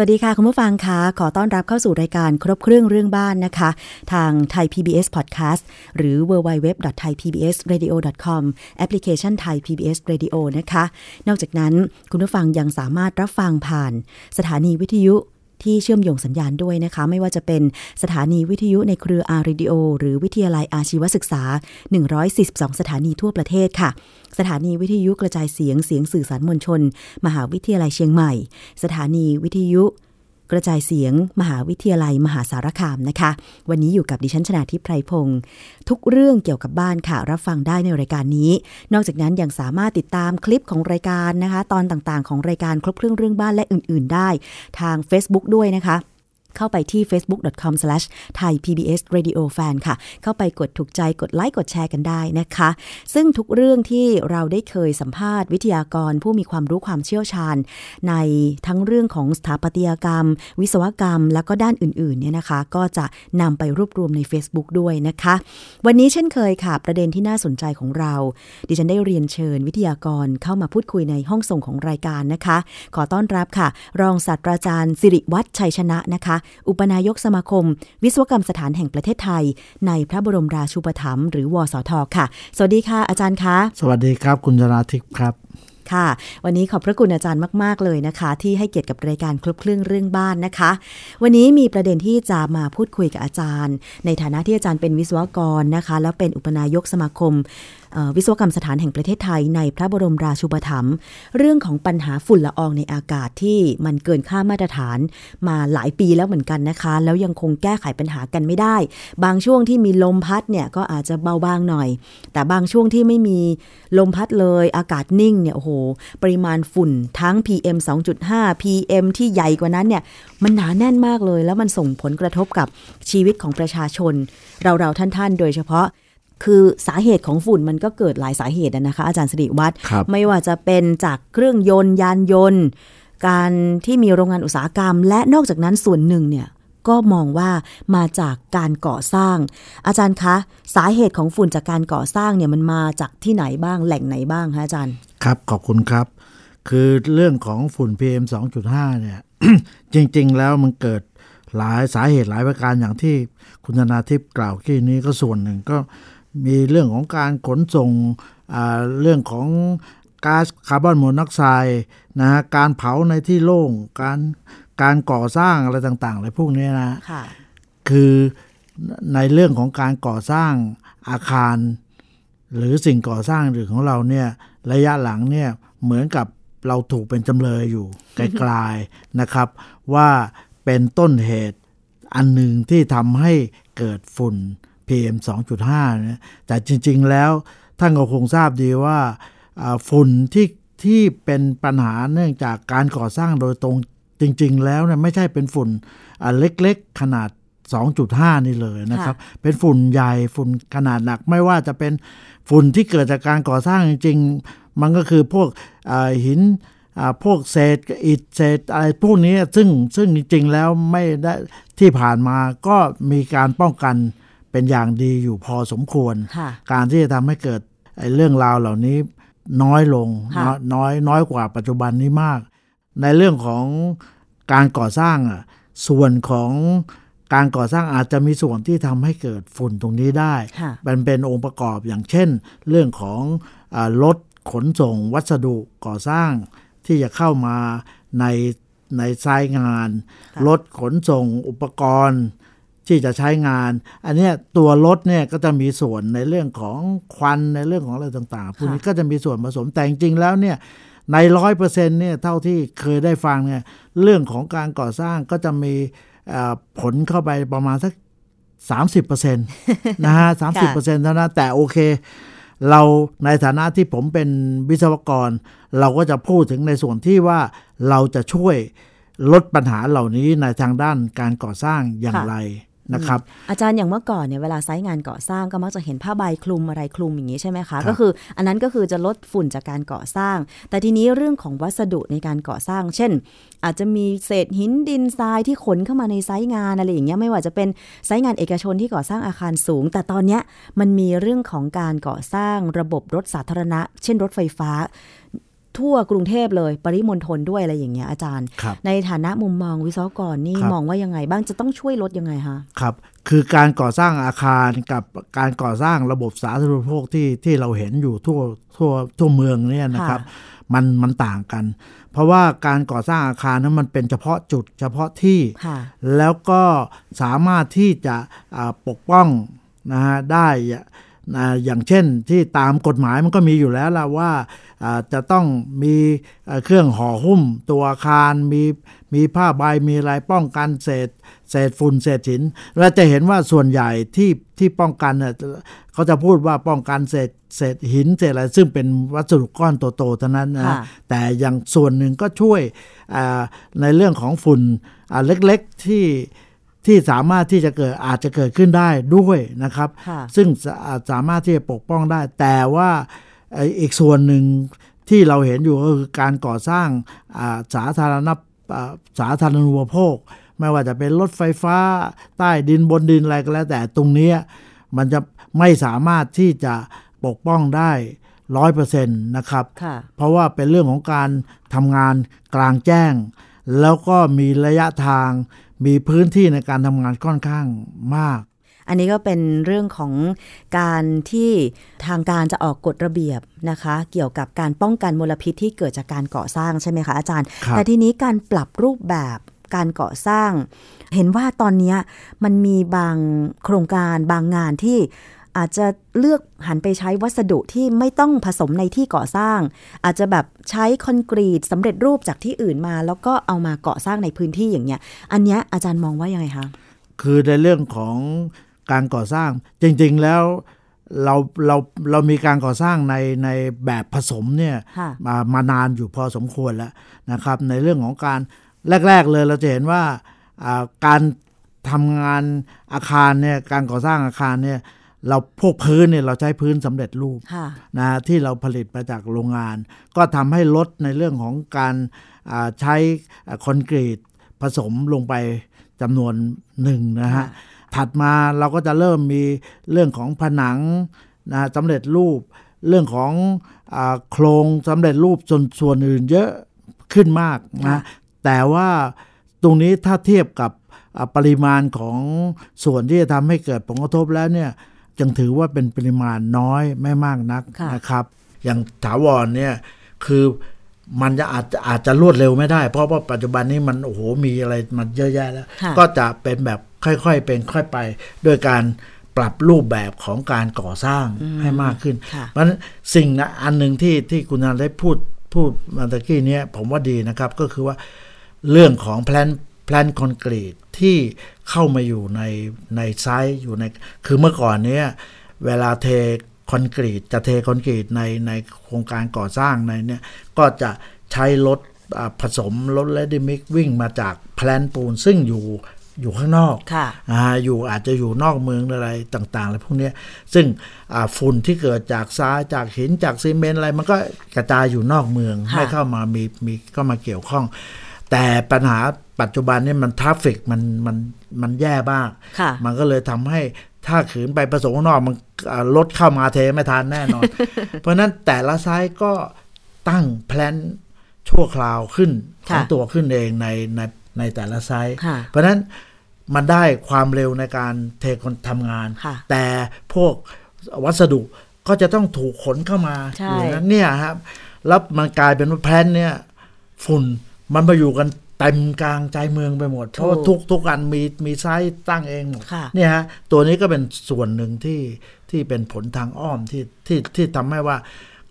สวัสดีค่ะ คุณผู้ฟังคะขอต้อนรับเข้าสู่รายการครบเครื่องเรื่องบ้านนะคะ ทางไทย PBS Podcast หรือ www.thaipbsradio.com แอปพลิเคชันไทย PBS Radio นะคะ นอกจากนั้นคุณผู้ฟังยังสามารถรับฟังผ่าน สถานีวิทยุ ที่เชื่อมโยงสัญญาณด้วยนะคะ ไม่ว่าจะเป็นสถานีวิทยุในเครือ R-Radio หรือวิทยาลัยอาชีวศึกษา 142 สถานีทั่วประเทศค่ะ สถานีวิทยุกระจายเสียงเสียงสื่อสารมวลชน มหาวิทยาลัยเชียงใหม่ สถานีวิทยุ กระจายเสียงมหาวิทยาลัยมหาสารคามนะคะ วันนี้อยู่กับดิฉันชนาทิพไพรพงศ์ทุกเรื่องเกี่ยวกับบ้านค่ะ รับฟังได้ในรายการนี้ นอกจากนั้นยังสามารถติดตามคลิปของรายการนะคะ ตอนต่างๆ ของรายการครบเครื่องเรื่องบ้านและอื่น ๆ ได้ ทาง Facebook ด้วยนะคะ เข้าไปที่ facebook.com/thaipbsradiofan ค่ะ เข้าไปกดถูกใจกดไลค์กดแชร์กันได้นะคะ ซึ่งทุกเรื่องที่เราได้เคยสัมภาษณ์วิทยากรผู้มีความรู้ความเชี่ยวชาญ ในทั้งเรื่องของสถาปัตยกรรม วิศวกรรม แล้วก็ด้านอื่นๆเนี่ยนะคะ ก็จะนำไปรวบรวมใน Facebook ด้วยนะคะ วันนี้เช่นเคยค่ะ ประเด็นที่น่าสนใจของเรา ดิฉันได้เรียนเชิญวิทยากรเข้ามาพูดคุยในห้องส่งของรายการนะคะ ขอต้อนรับค่ะ รองศาสตราจารย์สิริวัฒชัยชนะนะคะอุปนายกสมาคม วิศวกรรมสถานแห่งประเทศไทย ในพระบรมราชูปถัมภ์หรือวสทค่ะ สวัสดีค่ะ อาจารย์คะสวัสดีครับ คุณจราทิพย์ครับค่ะ วันนี้ขอบพระคุณอาจารย์มาก ๆ เลยนะคะ ที่ให้เกียรติกับรายการครบเครื่องเรื่องบ้านนะคะ วันนี้มีประเด็นที่จะมาพูดคุยกับอาจารย์ ในฐานะที่อาจารย์เป็นวิศวกรนะคะ แล้วเป็นอุปนายกสมาคมวิศวกรรมสถานแห่งประเทศไทยในพระบรมราชูปถัมภ์เรื่องของปัญหาฝุ่นละอองในอากาศที่มันเกินค่ามาตรฐานมาหลายปีแล้วเหมือนกันนะคะ แล้วยังคงแก้ไขปัญหากันไม่ได้ บางช่วงที่มีลมพัดเนี่ยก็อาจจะเบาบางหน่อย แต่บางช่วงที่ไม่มีลมพัดเลยอากาศนิ่งเนี่ยโอ้โหปริมาณฝุ่นทั้ง PM 2.5 PM ที่ใหญ่กว่านั้นเนี่ยมันหนาแน่นมากเลย แล้วมันส่งผลกระทบกับชีวิตของประชาชน เราๆท่านๆ โดยเฉพาะ คือสาเหตุของฝุ่นมันก็เกิดหลายสาเหตุนะคะ อาจารย์สิริวัตรไม่ว่าจะเป็นจากเครื่องยนต์ยานยนต์ การที่มีโรงงานอุตสาหกรรม และนอกจากนั้นส่วนหนึ่งเนี่ยก็มองว่ามาจากการก่อสร้าง อาจารย์คะ สาเหตุของฝุ่นจากการก่อสร้างเนี่ยมันมาจากที่ไหนบ้างแหล่งไหนบ้างคะอาจารย์ ครับขอบคุณครับ คือเรื่องของฝุ่น PM 2.5 เนี่ย จริง ๆ แล้วมันเกิดหลายสาเหตุหลายประการอย่างที่คุณธนาทิพย์กล่าวที่นี้ก็ส่วนหนึ่งก็ มีเรื่องของการขนส่งเรื่องของก๊าซคาร์บอนมอนอกไซด์นะฮะการเผาในที่โล่งการการก่อสร้างอะไรต่างๆอะไรพวกนี้นะะคือในเรื่องของการก่อสร้างอาคาร หรือสิ่งก่อสร้างหรือของเราเนี่ยระยะหลังเนี่ยเหมือนกับเราถูกเป็นจำเลยอยู่ไกลๆนะครับ ว่าเป็นต้นเหตุอันหนึ่งที่ทำให้เกิดฝุ่น PM 2.5นะแต่จริง ๆ แล้วท่านก็คงทราบดีว่าฝุ่นที่ที่เป็นปัญหาเนื่องจากการก่อสร้างโดยตรงจริง ๆ แล้วเนี่ยไม่ใช่เป็นฝุ่นเล็กๆขนาด 2.5 นี่เลยนะครับ เป็นฝุ่นใหญ่ฝุ่นขนาดหนัก ไม่ว่าจะเป็นฝุ่นที่เกิดจากการก่อสร้างจริง ๆ มันก็คือพวกหินพวกเศษอิฐเศษอะไรพวกนี้ซึ่งซึ่งจริง ๆ แล้วไม่ได้ที่ผ่านมาก็มีการป้องกัน เป็นอย่างดีอยู่พอสมควร การที่จะทำให้เกิดเรื่องราวเหล่านี้น้อยลงน้อยน้อยกว่าปัจจุบันนี้มาก ในเรื่องของการก่อสร้างอะส่วนของการก่อสร้างอาจจะมีส่วนที่ทำให้เกิดฝุ่นตรงนี้ได้ มันเป็นองค์ประกอบอย่างเช่น เรื่องของรถขนส่งวัสดุก่อสร้างที่จะเข้ามาในในไซต์งาน รถขนส่งอุปกรณ์ ที่จะใช้งาน อันนี้ตัวรถเนี่ยก็จะมีส่วนในเรื่องของควันในเรื่องของอะไรต่างๆพวกนี้ก็จะมีส่วนผสมแต่จริงๆแล้วเนี่ยในร้อยเปอร์เซ็นต์เนี่ยเท่าที่เคยได้ฟังเนี่ยเรื่องของการก่อสร้างก็จะมีผลเข้าไปประมาณสักสามสิบเปอร์เซ็นต์นะฮะสามสิบเปอร์เซ็นต์เท่านั้นแต่โอเค เราในฐานะที่ผมเป็นวิศวกร เราก็จะพูดถึงในส่วนที่ว่าเราจะช่วยลดปัญหาเหล่านี้ในทางด้านการก่อสร้างอย่างไร นะครับอาจารย์อย่างเมื่อก่อนเนี่ยเวลาไซต์งานก่อสร้างก็มักจะเห็นผ้าใบคลุมอะไรคลุมอย่างนี้ใช่ไหมคะก็คือ อันนั้นก็คือจะลดฝุ่นจากการก่อสร้าง แต่ทีนี้เรื่องของวัสดุในการก่อสร้าง เช่น อาจจะมีเศษหินดินทรายที่ขนเข้ามาในไซต์งานอะไรอย่างเงี้ยไม่ว่าจะเป็นไซต์งานเอกชนที่ก่อสร้างอาคารสูง แต่ตอนเนี้ยมันมีเรื่องของการก่อสร้างระบบรถสาธารณะ เช่นรถไฟฟ้า ทั่วกรุงเทพเลย ปริมณฑลด้วยอะไรอย่างเงี้ยอาจารย์ครับในฐานะมุมมองวิศวกรนี่ครับมองว่ายังไงบ้างจะต้องช่วยลดยังไงคะครับ คือการก่อสร้างอาคารกับการก่อสร้างระบบสาธารณูปโภคที่ที่เราเห็นอยู่ทั่วทั่วทั่วเมืองเนี่ยนะครับมันมันต่างกัน เพราะว่าการก่อสร้างอาคารนั้นมันเป็นเฉพาะจุดเฉพาะที่ค่ะแล้วก็สามารถที่จะอ่าปกป้องนะฮะได้ อ่าอย่างเช่นที่ตามกฎหมายมันก็มีอยู่แล้วล่ะว่าอ่าจะต้องมีอ่าเครื่องห่อหุ้มตัวอาคารมีมีผ้าใบมีอะไรป้องกันเศษเศษฝุ่นเศษหิน เราจะเห็นว่าส่วนใหญ่ที่ที่ป้องกันเนี่ยเขาจะพูดว่าป้องกันเศษเศษหินเศษอะไรซึ่งเป็นวัสดุก้อนโตๆเท่านั้นนะค่ะแต่อย่างส่วนหนึ่งก็ช่วยอ่าในเรื่องของฝุ่นอ่าเล็กๆที่ ที่สามารถที่จะเกิดอาจจะเกิดขึ้นได้ด้วยนะครับค่ะซึ่งสาอ่าสามารถที่จะปกป้องได้ แต่ว่าไอ้อีกส่วนหนึ่งที่เราเห็นอยู่ก็คือการก่อสร้างอ่าสาธารณอ่าสาธารณูปโภค ไม่ว่าจะเป็นรถไฟฟ้าใต้ดินบนดินอะไรก็แล้ว แต่ตรงเนี้ยมันจะไม่สามารถที่จะปกป้องได้ร้อยเปอร์เซ็นต์นะครับค่ะเพราะว่าเป็นเรื่องของการทำงานกลางแจ้ง แล้วก็มีระยะทาง มีพื้นที่ในการทำงานค่อนข้างมาก อันนี้ก็เป็นเรื่องของการที่ทางการจะออกกฎระเบียบนะคะ เกี่ยวกับการป้องกันมลพิษที่เกิดจากการก่อสร้างใช่ไหมคะอาจารย์ครับแต่ทีนี้การปรับรูปแบบการก่อสร้าง เห็นว่าตอนเนี้ยมันมีบางโครงการบางงานที่ อาจจะเลือกหันไปใช้วัสดุที่ไม่ต้องผสมในที่ก่อสร้าง อาจจะแบบใช้คอนกรีตสำเร็จรูปจากที่อื่นมา แล้วก็เอามาก่อสร้างในพื้นที่อย่างเงี้ย อันเนี้ยอาจารย์มองว่ายังไงคะ คือในเรื่องของการก่อสร้างจริงๆแล้วเราเราเรามีการก่อสร้างในในแบบผสมเนี่ยค่ะมามานานอยู่พอสมควรแล้วนะครับ ในเรื่องของการแรก ๆ เลยเราจะเห็นว่าอ่าการทำงานอาคารเนี่ยการก่อสร้างอาคารเนี่ย เราพวกพื้นเนี่ยเราใช้พื้นสำเร็จรูปค่ะนะที่เราผลิตมาจากโรงงาน ก็ทำให้ลดในเรื่องของการอ่าใช้อ่าคอนกรีตผสมลงไปจำนวนหนึ่งนะฮะค่ะถัดมาเราก็จะเริ่มมีเรื่องของผนังนะสำเร็จรูป เรื่องของอาโครงสำเร็จรูปส่วนส่วนอื่นเยอะขึ้นมากค่ะนะแต่ว่าตรงนี้ถ้าเทียบกับอ่าปริมาณของส่วนที่จะทำให้เกิดผลกระทบแล้วเนี่ย จึงถือว่าเป็นปริมาณน้อยไม่มากนักค่ะนะครับ อย่างถาวรเนี่ยคือมันจะอาจจะอาจจะรวดเร็วไม่ได้ เพราะว่าปัจจุบันนี้มันโอ้โหมีอะไรมันเยอะแยะแล้วค่ะก็จะเป็นแบบค่อยๆ เป็นค่อยไปโดยการปรับรูปแบบของการก่อสร้างให้มากขึ้นค่ะเพราะฉะนั้นสิ่งนะอันหนึ่งที่ที่คุณนันได้พูดพูดมาตะกี้เนี้ผมว่าดีนะครับก็คือว่าเรื่องของ plant plant คอนกรีตที่เข้ามาอยู่ในใน site อยู่ใน คือเมื่อก่อนเนี้ยเวลาเทคอนกรีตจะเทคอนกรีตในในโครงการก่อสร้างในเนี่ยก็จะใช้รถอ่าผสมรถ ready mix วิ่งมาจาก plant ปูนซึ่งอยู่อยู่ข้างนอกค่ะอ่าอยู่อาจจะอยู่นอกเมืองอะไรต่างๆอะไรพวกเนี้ยซึ่งอ่าฝุ่นที่เกิดจากทรายจากหินจากซีเมนต์อะไร มันก็กระจายอยู่นอกเมืองค่ะไม่เข้ามามีมีก็มาเกี่ยวข้อง แต่ปัญหาปัจจุบันเนี่ยมัน traffic มันมันมันแย่บ้างค่ะมันก็เลยทำให้ถ้าขืนไปผสมข้างนอกมันอ่ารถเข้ามาเทไม่ทันแน่นอน เพราะฉะนั้นแต่ละไซต์ก็ตั้งแพลนชั่วคราวขึ้นของค่ะตัวขึ้นเองในในในแต่ละไซต์ค่ะเพราะฉะนั้นมันได้ความเร็วในการเทคนทำงานค่ะแต่พวกวัสดุก็จะต้องถูกขนเข้ามาใช่อยู่นั้นเนี่ยครับ แล้วมันกลายเป็นว่าแพลนเนี่ยฝุ่น มันมาอยู่กันเต็มกลางใจเมืองไปหมด เพราะว่าทุกทุกอันมีมีไซต์ตั้งเองหมดค่ะเนี่ยฮะตัวนี้ก็เป็นส่วนหนึ่งที่ที่เป็นผลทางอ้อมที่ที่ที่ทำให้ว่า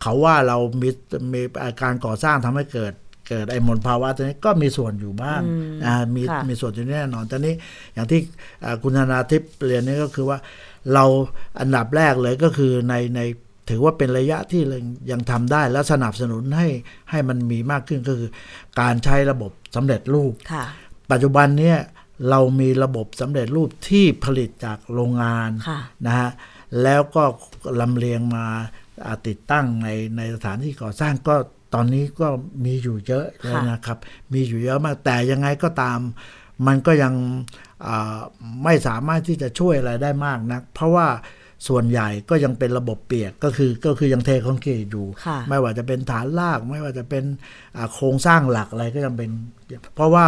เขาว่าเรามีมีการก่อสร้างทำให้เกิดเกิดไอ้มลภาวะตัวนี้ก็มีส่วนอยู่บ้างอืมอ่ามีค่ะมีส่วนอยู่แน่นอน แต่นี้อย่างที่อ่าคุณธนาทิพย์เรียนนี่ก็คือว่าเราอันดับแรกเลยก็คือในใน ถือว่าเป็นระยะที่ยังยังทำได้และสนับสนุนให้ให้มันมีมากขึ้นก็คือ การใช้ระบบสำเร็จรูปค่ะปัจจุบันเนี่ยเรามีระบบสำเร็จรูปที่ผลิตจากโรงงานค่ะนะฮะแล้วก็ลำเลียงมาอ่าติดตั้งในในสถานที่ก่อสร้างก็ตอนนี้ก็มีอยู่เยอะเลยค่ะนะครับ มีอยู่เยอะมากแต่ยังไงก็ตาม มันก็ยังอ่าไม่สามารถที่จะช่วยอะไรได้มากนัก เพราะว่า ส่วนใหญ่ก็ยังเป็นระบบเปียกก็คือก็คือยังเทคอนกรีตอยู่ค่ะไม่ว่าจะเป็นฐานราก ไม่ว่าจะเป็นอ่าโครงสร้างหลักอะไรก็ยังเป็น เพราะว่า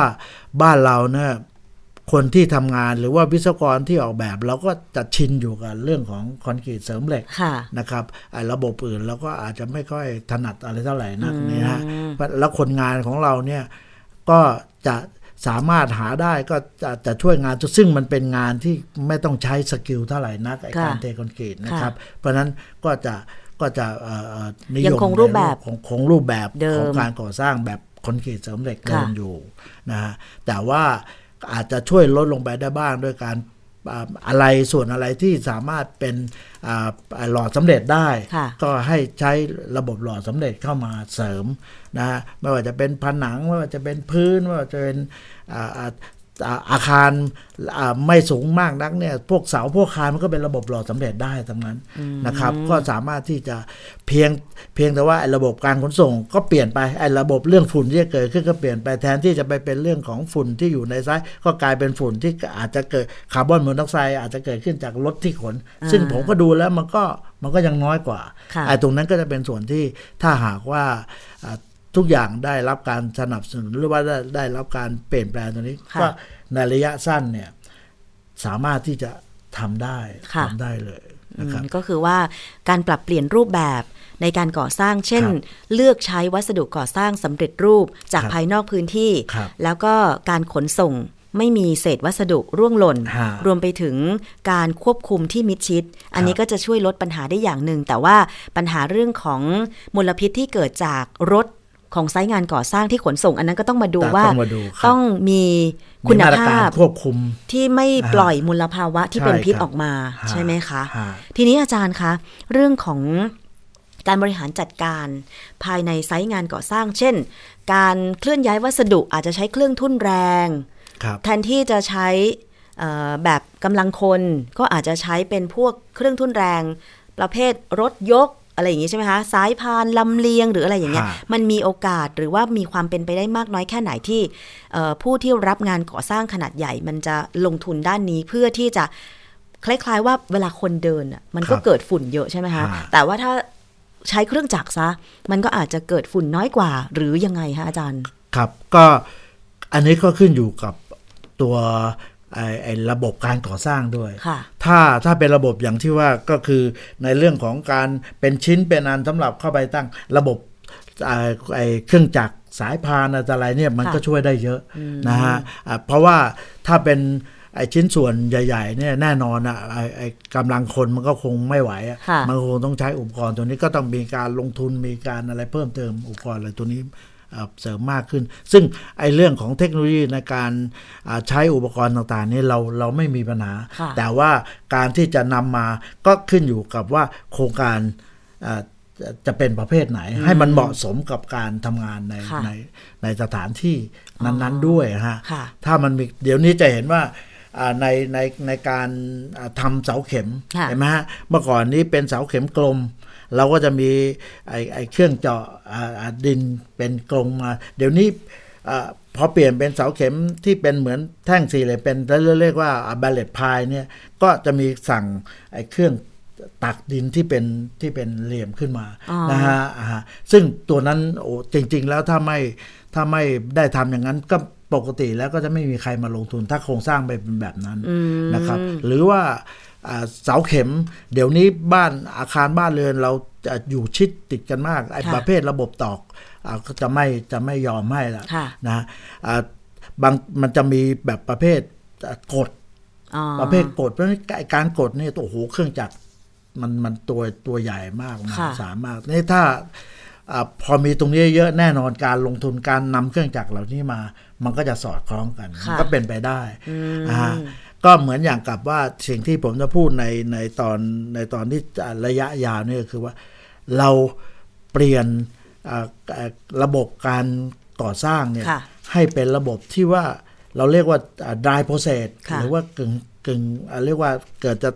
บ้านเราเนี่ยคนที่ทำงานหรือว่าวิศวกรที่ออกแบบเราก็จะชินอยู่กับเรื่องของคอนกรีตเสริมเหล็กค่ะนะครับไอ้ระบบอื่นเราก็อาจจะไม่ค่อยถนัดอะไรเท่าไหร่นักอืมเนี่ยฮะแล้วคนงานของเราเนี่ยก็จะ สามารถหาได้ก็จะจะช่วยงานซึ่งมันเป็นงานที่ไม่ต้องใช้ skill เท่าไหร่นักไอ้การค่ะเทคอนกรีตนะครับ เพราะฉะนั้นก็จะก็จะเอ่อเอ่อนิยมยังคงรูปแบบในของคงรูปแบบเดิมของการก่อสร้างแบบคอนกรีตเสริมเหล็กเดิค่ะอยู่นะฮะแต่ว่าอาจจะช่วยลดลงไปได้บ้างด้วยการอ่าอะไรส่วนอะไรที่สามารถเป็นอ่าหล่อสำเร็จได้ค่ะก็ให้ใช้ระบบหล่อสำเร็จเข้ามาเสริม นะฮะไม่ว่าจะเป็นผนังไม่ว่าจะเป็นพื้นไม่ว่าจะเป็นอ่าอ่าอ่าอาคารอ่าไม่สูงมากนักเนี่ยพวกเสาพวกคานมันก็เป็นระบบหล่อสำเร็จได้ทั้งนั้นนะครับ ก็สามารถที่จะเพียงเพียงแต่ว่าไอ้ระบบการขนส่งก็เปลี่ยนไปไอ้ระบบเรื่องฝุ่นที่จะเกิดขึ้นก็เปลี่ยนไปแทนที่จะไปเป็นเรื่องของฝุ่นที่อยู่ในไซต์ก็กลายเป็นฝุ่นที่อาจจะเกิดคาร์บอนมอนอกไซด์อาจจะเกิดขึ้นจากรถที่ขน ซึ่งผมก็ดูแล้วมันก็มันก็ยังน้อยกว่าค่ะไอ้ตรงนั้นก็จะเป็นส่วนที่ถ้าหากว่าอ่า ทุกอย่างได้รับการสนับสนุนหรือว่าได้ได้รับการเปลี่ยนแปลงตรงนี้ค่ะก็ในระยะสั้นเนี่ยสามารถที่จะทำได้ค่ะ ทำได้เลยนะครับอืมก็คือว่าการปรับเปลี่ยนรูปแบบในการก่อสร้าง เช่น ครับเลือกใช้วัสดุก่อสร้างสำเร็จรูปจากครับภายนอกพื้นที่ ครับแล้วก็การขนส่งไม่มีเศษวัสดุร่วงหล่น ฮะรวมไปถึงการควบคุมที่มิดชิด อันนี้ก็จะช่วยลดปัญหาได้อย่างหนึ่ง แต่ว่าปัญหาเรื่องของมลพิษที่เกิดจากรถ ของไซต์งานก่อสร้างที่ขนส่ง อันนั้นก็ต้องมาดูแต่ว่าต้องมาดูครับต้องมีมีคุณมาตรกาภารพควบคุมที่ไม่ปล่อยมลภาวะที่ใช่เป็นพิษครับออกมาฮะใช่ไหมคะฮะทีนี้อาจารย์คะเรื่องของการบริหารจัดการภายในไซต์งานก่อสร้าง เช่น การเคลื่อนย้ายวัสดุอาจจะใช้เครื่องทุ่นแรงครับแทนที่จะใช้เอ่อแบบกำลังคนก็อาจจะใช้เป็นพวกเครื่องทุ่นแรง ประเภทรถยก อะไรอย่างนี้ใช่ไหมคะสายพานลำเลียงหรืออะไรอย่างเงี้ยฮะมันมีโอกาสหรือว่ามีความเป็นไปได้มากน้อยแค่ไหนที่เอ่อผู้ที่รับงานก่อสร้างขนาดใหญ่ มันจะลงทุนด้านนี้เพื่อที่จะคล้ายๆว่าเวลาคนเดินอะมันก็ครับเกิดฝุ่นเยอะใช่ไหมคะฮะแต่ว่าถ้าใช้เครื่องจักรซะ มันก็อาจจะเกิดฝุ่นน้อยกว่า หรือยังไงคะอาจารย์ ครับก็อันนี้ก็ขึ้นอยู่กับตัว ไอ้ไอ้ระบบการก่อสร้างด้วยค่ะถ้าถ้าเป็นระบบอย่างที่ว่าก็คือในเรื่องของการเป็นชิ้นเป็นอันสำหรับเข้าไปตั้งระบบอ่าไอ้เครื่องจักรสายพานอะไรเนี่ยมันค่ะก็ช่วยได้เยอะนะฮะอ่าเพราะว่าถ้าเป็นไอ้ชิ้นส่วนใหญ่ๆเนี่ยแน่นอนอะไอ้ไอ้กำลังคนมันก็คงไม่ไหวอะค่ะมันคงต้องใช้อุปกรณ์ตัวนี้ก็ต้องมีการลงทุนมีการอะไรเพิ่มเติมอุปกรณ์อะไรตัวนี้อ่า เสริมมากขึ้น ซึ่งไอ้เรื่องของเทคโนโลยีในการอ่าใช้อุปกรณ์ต่างๆนี่เราเราไม่มีปัญหาค่ะแต่ว่าการที่จะนำมาก็ขึ้นอยู่กับว่าโครงการอ่าจะจะเป็นประเภทไหน ให้มันเหมาะสมกับการทำงานในค่ะในในสถานที่นั้น ๆด้วยฮะค่ะถ้ามันมีเดี๋ยวนี้จะเห็นว่าอ่าในในในการอ่าทำเสาเข็มค่ะเห็นไหมฮะเมื่อก่อนนี้เป็นเสาเข็มกลม เราก็จะมีไอ้ไอ้เครื่องเจาะอ่าอ่าดินเป็นกลงมา เดี๋ยวนี้อาพอเปลี่ยนเป็นเสาเข็มที่เป็นเหมือนแท่งสี่เหลี่ยมเป็นเรียกว่าบาเลตพายเนี่ยก็จะมีสั่งไอ้เครื่องตักดินที่เป็นที่เป็นเหลี่ยมขึ้นมาอ๋อนะฮะอ่าฮะซึ่งตัวนั้นโอ้จริง ๆ แล้วถ้าไม่ถ้าไม่ได้ทำอย่างนั้นก็ปกติแล้วก็จะไม่มีใครมาลงทุนถ้าโครงสร้างไปเป็นแบบนั้นอืมนะครับ หรือว่าอ่า เสาเข็ม เดี๋ยวนี้บ้านอาคารบ้านเรือนเราจะอยู่ชิดติดกันมากไอ้ค่ะประเภทระบบตอกอาก็จะไม่จะไม่ยอมให้ละค่ะนะอ่าบางมันจะมีแบบประเภทอ่ากดอ๋อประเภทกดเพราะฉะนั้นไอ้การกดเนี่ยโอ้โหเครื่องจักรมันมันตัวตัวใหญ่มากมหาค่ะศาลมากนี่ถ้าอาพอมีตรงนี้เยอะแน่นอนการลงทุนการนำเครื่องจักรเหล่านี้มา มันก็จะสอดคล้องกันค่ะมันก็เป็นไปได้อืมอ่า ก็เหมือนอย่างกับว่าสิ่งที่ผมจะพูดในในตอนในตอนที่ระยะยาวเนี่ยคือว่าเราเปลี่ยนอ่าอ่าระบบการก่อสร้างเนี่ยค่ะให้เป็นระบบที่ว่าเราเรียกว่า dry process ค่ะหรือว่ากึ่งกึ่งอ่าเรียกว่าเกิดจะ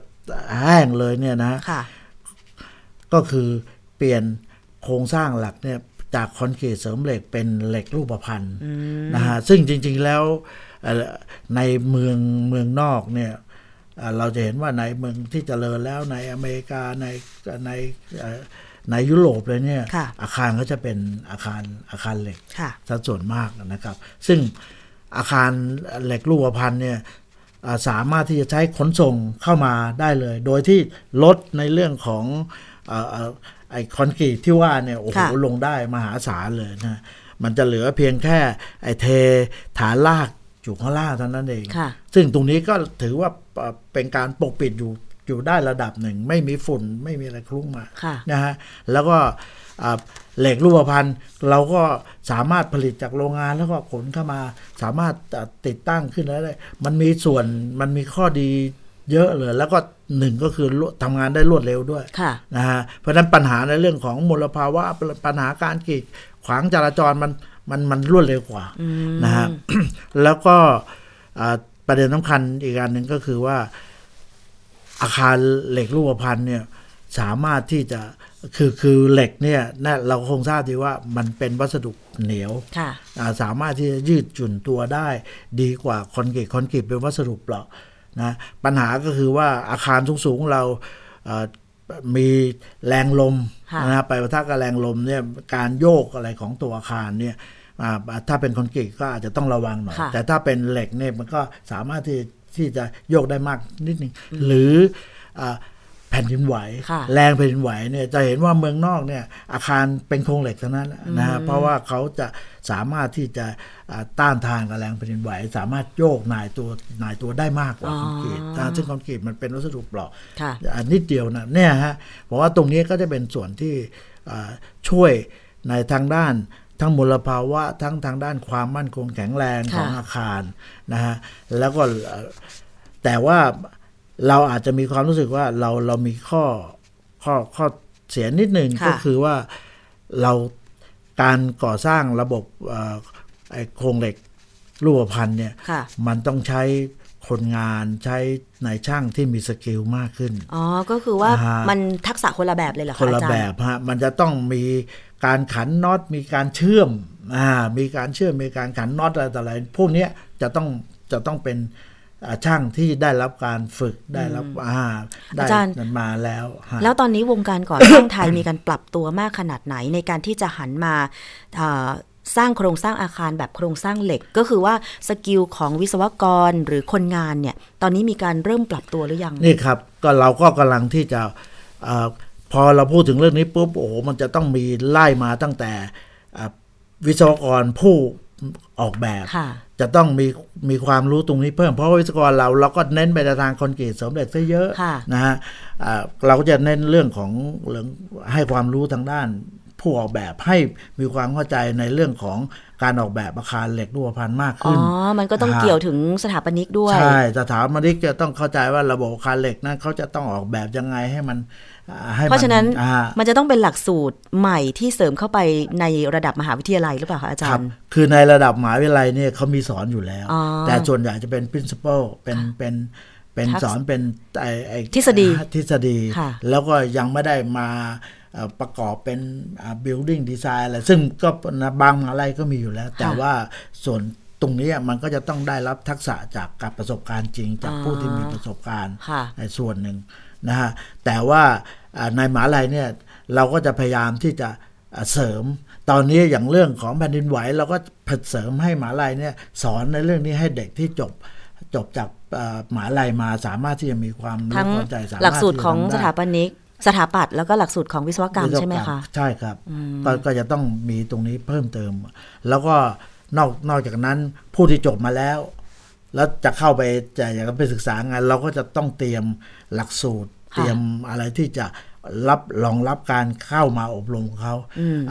แห้งเลยเนี่ยนะค่ะก็คือเปลี่ยนโครงสร้างหลักเนี่ยจากคอนกรีตเสริมเหล็กเป็นเหล็กรูปพรรณนะฮะซึ่งจริง ๆแล้วเอ่อ ในเมืองเมืองนอกเนี่ยเอ่อเราจะเห็นว่าในเมืองที่เจริญแล้วในอเมริกาในในเอ่อในยุโรปเลยเนี่ยค่ะอาคารก็จะเป็นอาคารอาคารเหล็กค่ะสัดส่วนมากนะครับ ซึ่งอาคารเหล็กรูปพรรณเนี่ยอ่าสามารถที่จะใช้ขนส่งเข้ามาได้เลย โดยที่ลดในเรื่องของเอ่อเอ่อไอคอนกรีตที่ว่าเนี่ยโอ้โหค่ะลงได้มหาศาลเลยนะมันจะเหลือเพียงแค่ไอเทฐานราก อยู่ข้างล่างเท่านั้นเองค่ะซึ่งตรงนี้ก็ถือว่าเอ่อเป็นการปกปิดอยู่อยู่ได้ระดับหนึ่ง ไม่มีฝุ่นไม่มีอะไรคลุ้งมาค่ะนะฮะแล้วก็อ่าเหล็กรูปพรรณเราก็สามารถผลิตจากโรงงานแล้วก็ขนเข้ามา สามารถอ่าติดตั้งขึ้นแล้วได้ มันมีส่วนมันมีข้อดีเยอะเลย แล้วก็หนึ่งก็คือรวดทำงานได้รวดเร็วด้วยค่ะนะฮะเพราะฉะนั้นปัญหาในเรื่องของมลภาวะปัญหาการกีดขวางจราจรมัน มันมันรวดเร็วกว่านะฮะแล้วก็อ่าประเด็นสำคัญอีกอันหนึ่งก็คือว่า อาคารเหล็กรูปพรรณเนี่ยสามารถที่จะคือคือเหล็กเนี่ยนะเราคงทราบดีว่ามันเป็นวัสดุเหนียวค่ะอ่าสามารถที่จะยืดหยุ่นตัวได้ ดีกว่าคอนกรีตคอนกรีตเป็นวัสดุเปราะนะปัญหาก็คือว่าอาคารสูงๆเราเอ่อมีแรงลมค่ะ นะฮะไปประทะกับแรงลมเนี่ยการโยกอะไรของตัวอาคารเนี่ยอ่าถ้าเป็นคอนกรีตก็อาจจะต้องระวังหน่อยค่ะแต่ถ้าเป็นเหล็กเนี่ยมันก็สามารถที่ที่จะโยกได้มากนิดนึงหรืออา แผ่นดินไหวค่ะแรงแผ่นดินไหวเนี่ยจะเห็นว่าเมืองนอกเนี่ยอาคารเป็นโครงเหล็กทั้งนั้นนะฮะเพราะว่าเขาจะสามารถที่จะอ่าต้านทานกับแรงแผ่นดินไหว สามารถโยกหน่ายตัวหน่ายตัวได้มากกว่าอ๋อคอนกรีตนะซึ่งคอนกรีตมันเป็นวัสดุเปราะค่ะอันนิดเดียวนะเนี่ยฮะเพราะว่าตรงนี้ก็จะเป็นส่วนที่อ่าช่วยในทางด้านทั้งมลภาวะทั้งทางด้านความมั่นคงแข็งแรงของค่ะอาคารนะฮะแล้วก็เอ่อแต่ว่า เราอาจจะมีความรู้สึกว่าเราเรามีข้อข้อข้อเสียนิดหนึ่งค่ะก็คือว่าเราการก่อสร้างระบบเอ่อไอ้โครงเหล็กรูปพรรณเนี่ยค่ะมันต้องใช้คนงานใช้นายช่างที่มีสกิลมากขึ้น อ๋อ ก็คือว่าอ่าฮะมันทักษะคนละแบบเลยเหรอคคะนละอาจารย์แบบฮะ มันจะต้องมีการขันน็อต มีการเชื่อม อ่า มีการเชื่อม มีการขันน็อตอะไรต่ออะไร พวกเนี้ยจะต้องจะต้องเป็นอ่า ช่างที่ได้รับการฝึกได้รับอ่าได้อาจารย์มาแล้วฮะแล้วตอนนี้วงการก่อสร้างไทยมีการปรับตัวมากขนาดไหนในการที่จะหันมาอ่าสร้างโครงสร้างอาคารแบบโครงสร้างเหล็กก็คือว่า skill ของวิศวกรหรือคนงานเนี่ยตอนนี้มีการเริ่มปรับตัวหรือยัง นี่ครับ ก็เราก็กำลังที่จะอาพอเราพูดถึงเรื่องนี้ปุ๊บโอ้โหมันจะต้องมีไล่มาตั้งแต่อ่าวิศวกรผู้ ออกแบบค่ะจะต้องมีมีความรู้ตรงนี้เพิ่มเพราะว่าวิศวกรเราเราก็เน้นไปในทางคอนกรีตสำเร็จซะเยอะค่ะนะฮะอ่าเราก็จะเน้นเรื่องของเรื่องให้ความรู้ทางด้านผู้ออกแบบให้มีความเข้าใจในเรื่องของการออกแบบอาคารเหล็กรูปพรรณมากอ๋อขึ้นมันก็ต้องอ่าเกี่ยวถึงสถาปนิกด้วย ใช่ สถาปนิกจะต้องเข้าใจว่าระบบอาคารเหล็กนั้นเขาจะต้องออกแบบยังไงให้มันอ่าให้มั เพราะฉะนั้นอ่ามันจะต้องเป็นหลักสูตรใหม่ที่เสริมเข้าไปในระดับมหาวิทยาลัยหรือเปล่าคะอาจาครัรบย์คือในระดับมหาวิทยาลัยเนี่ยเขามีสอนอยู่แล้วอ๋อแต่ส่วนใหญ่จะเป็น principal เป็นเป็นเป็นทักษะสอนเป็นไอไอทฤษฎีทฤษฎีค่ะแล้วก็ยังไม่ได้มาเอ่อประกอบเป็นอ่า building design อะไร ซึ่งก็นะบางมหาลัยก็มีอยู่แล้ว แต่ว่าส่วนตรงนี้มันก็จะต้องได้รับทักษะจากการประสบการณ์จริง จากผู้ที่มีประสบการณ์ค่ะในส่วนหนึ่ง นะฮะแต่ว่าอ่าในมหาลัยเนี่ยเราก็จะพยายามที่จะอ่าเสริม ตอนนี้อย่างเรื่องของแผ่นดินไหวเราก็เสริมให้มหาลัยเนี่ยสอนในเรื่องนี้ให้เด็กที่จบจบจากอ่ามหาลัยมาสามารถที่จะมีความรู้ทั้งความใจสามารถหลักสูตรของที่สจะทำได้ถาปนิกสถาปัตย์แล้วก็หลักสูตรของวิศวกรรมใช่ไหมคะใช่ครับก็ก็จะต้องมีตรงนี้เพิ่มเติม แล้วก็นอกนอกจากนั้นผู้ที่จบมาแล้ว แล้วจะเข้าไปจะอยากจะไปศึกษางาน เราก็จะต้องเตรียมหลักสูตรค่ะเตรียมอะไรที่จะรับรองรับการเข้ามาอบรมเขา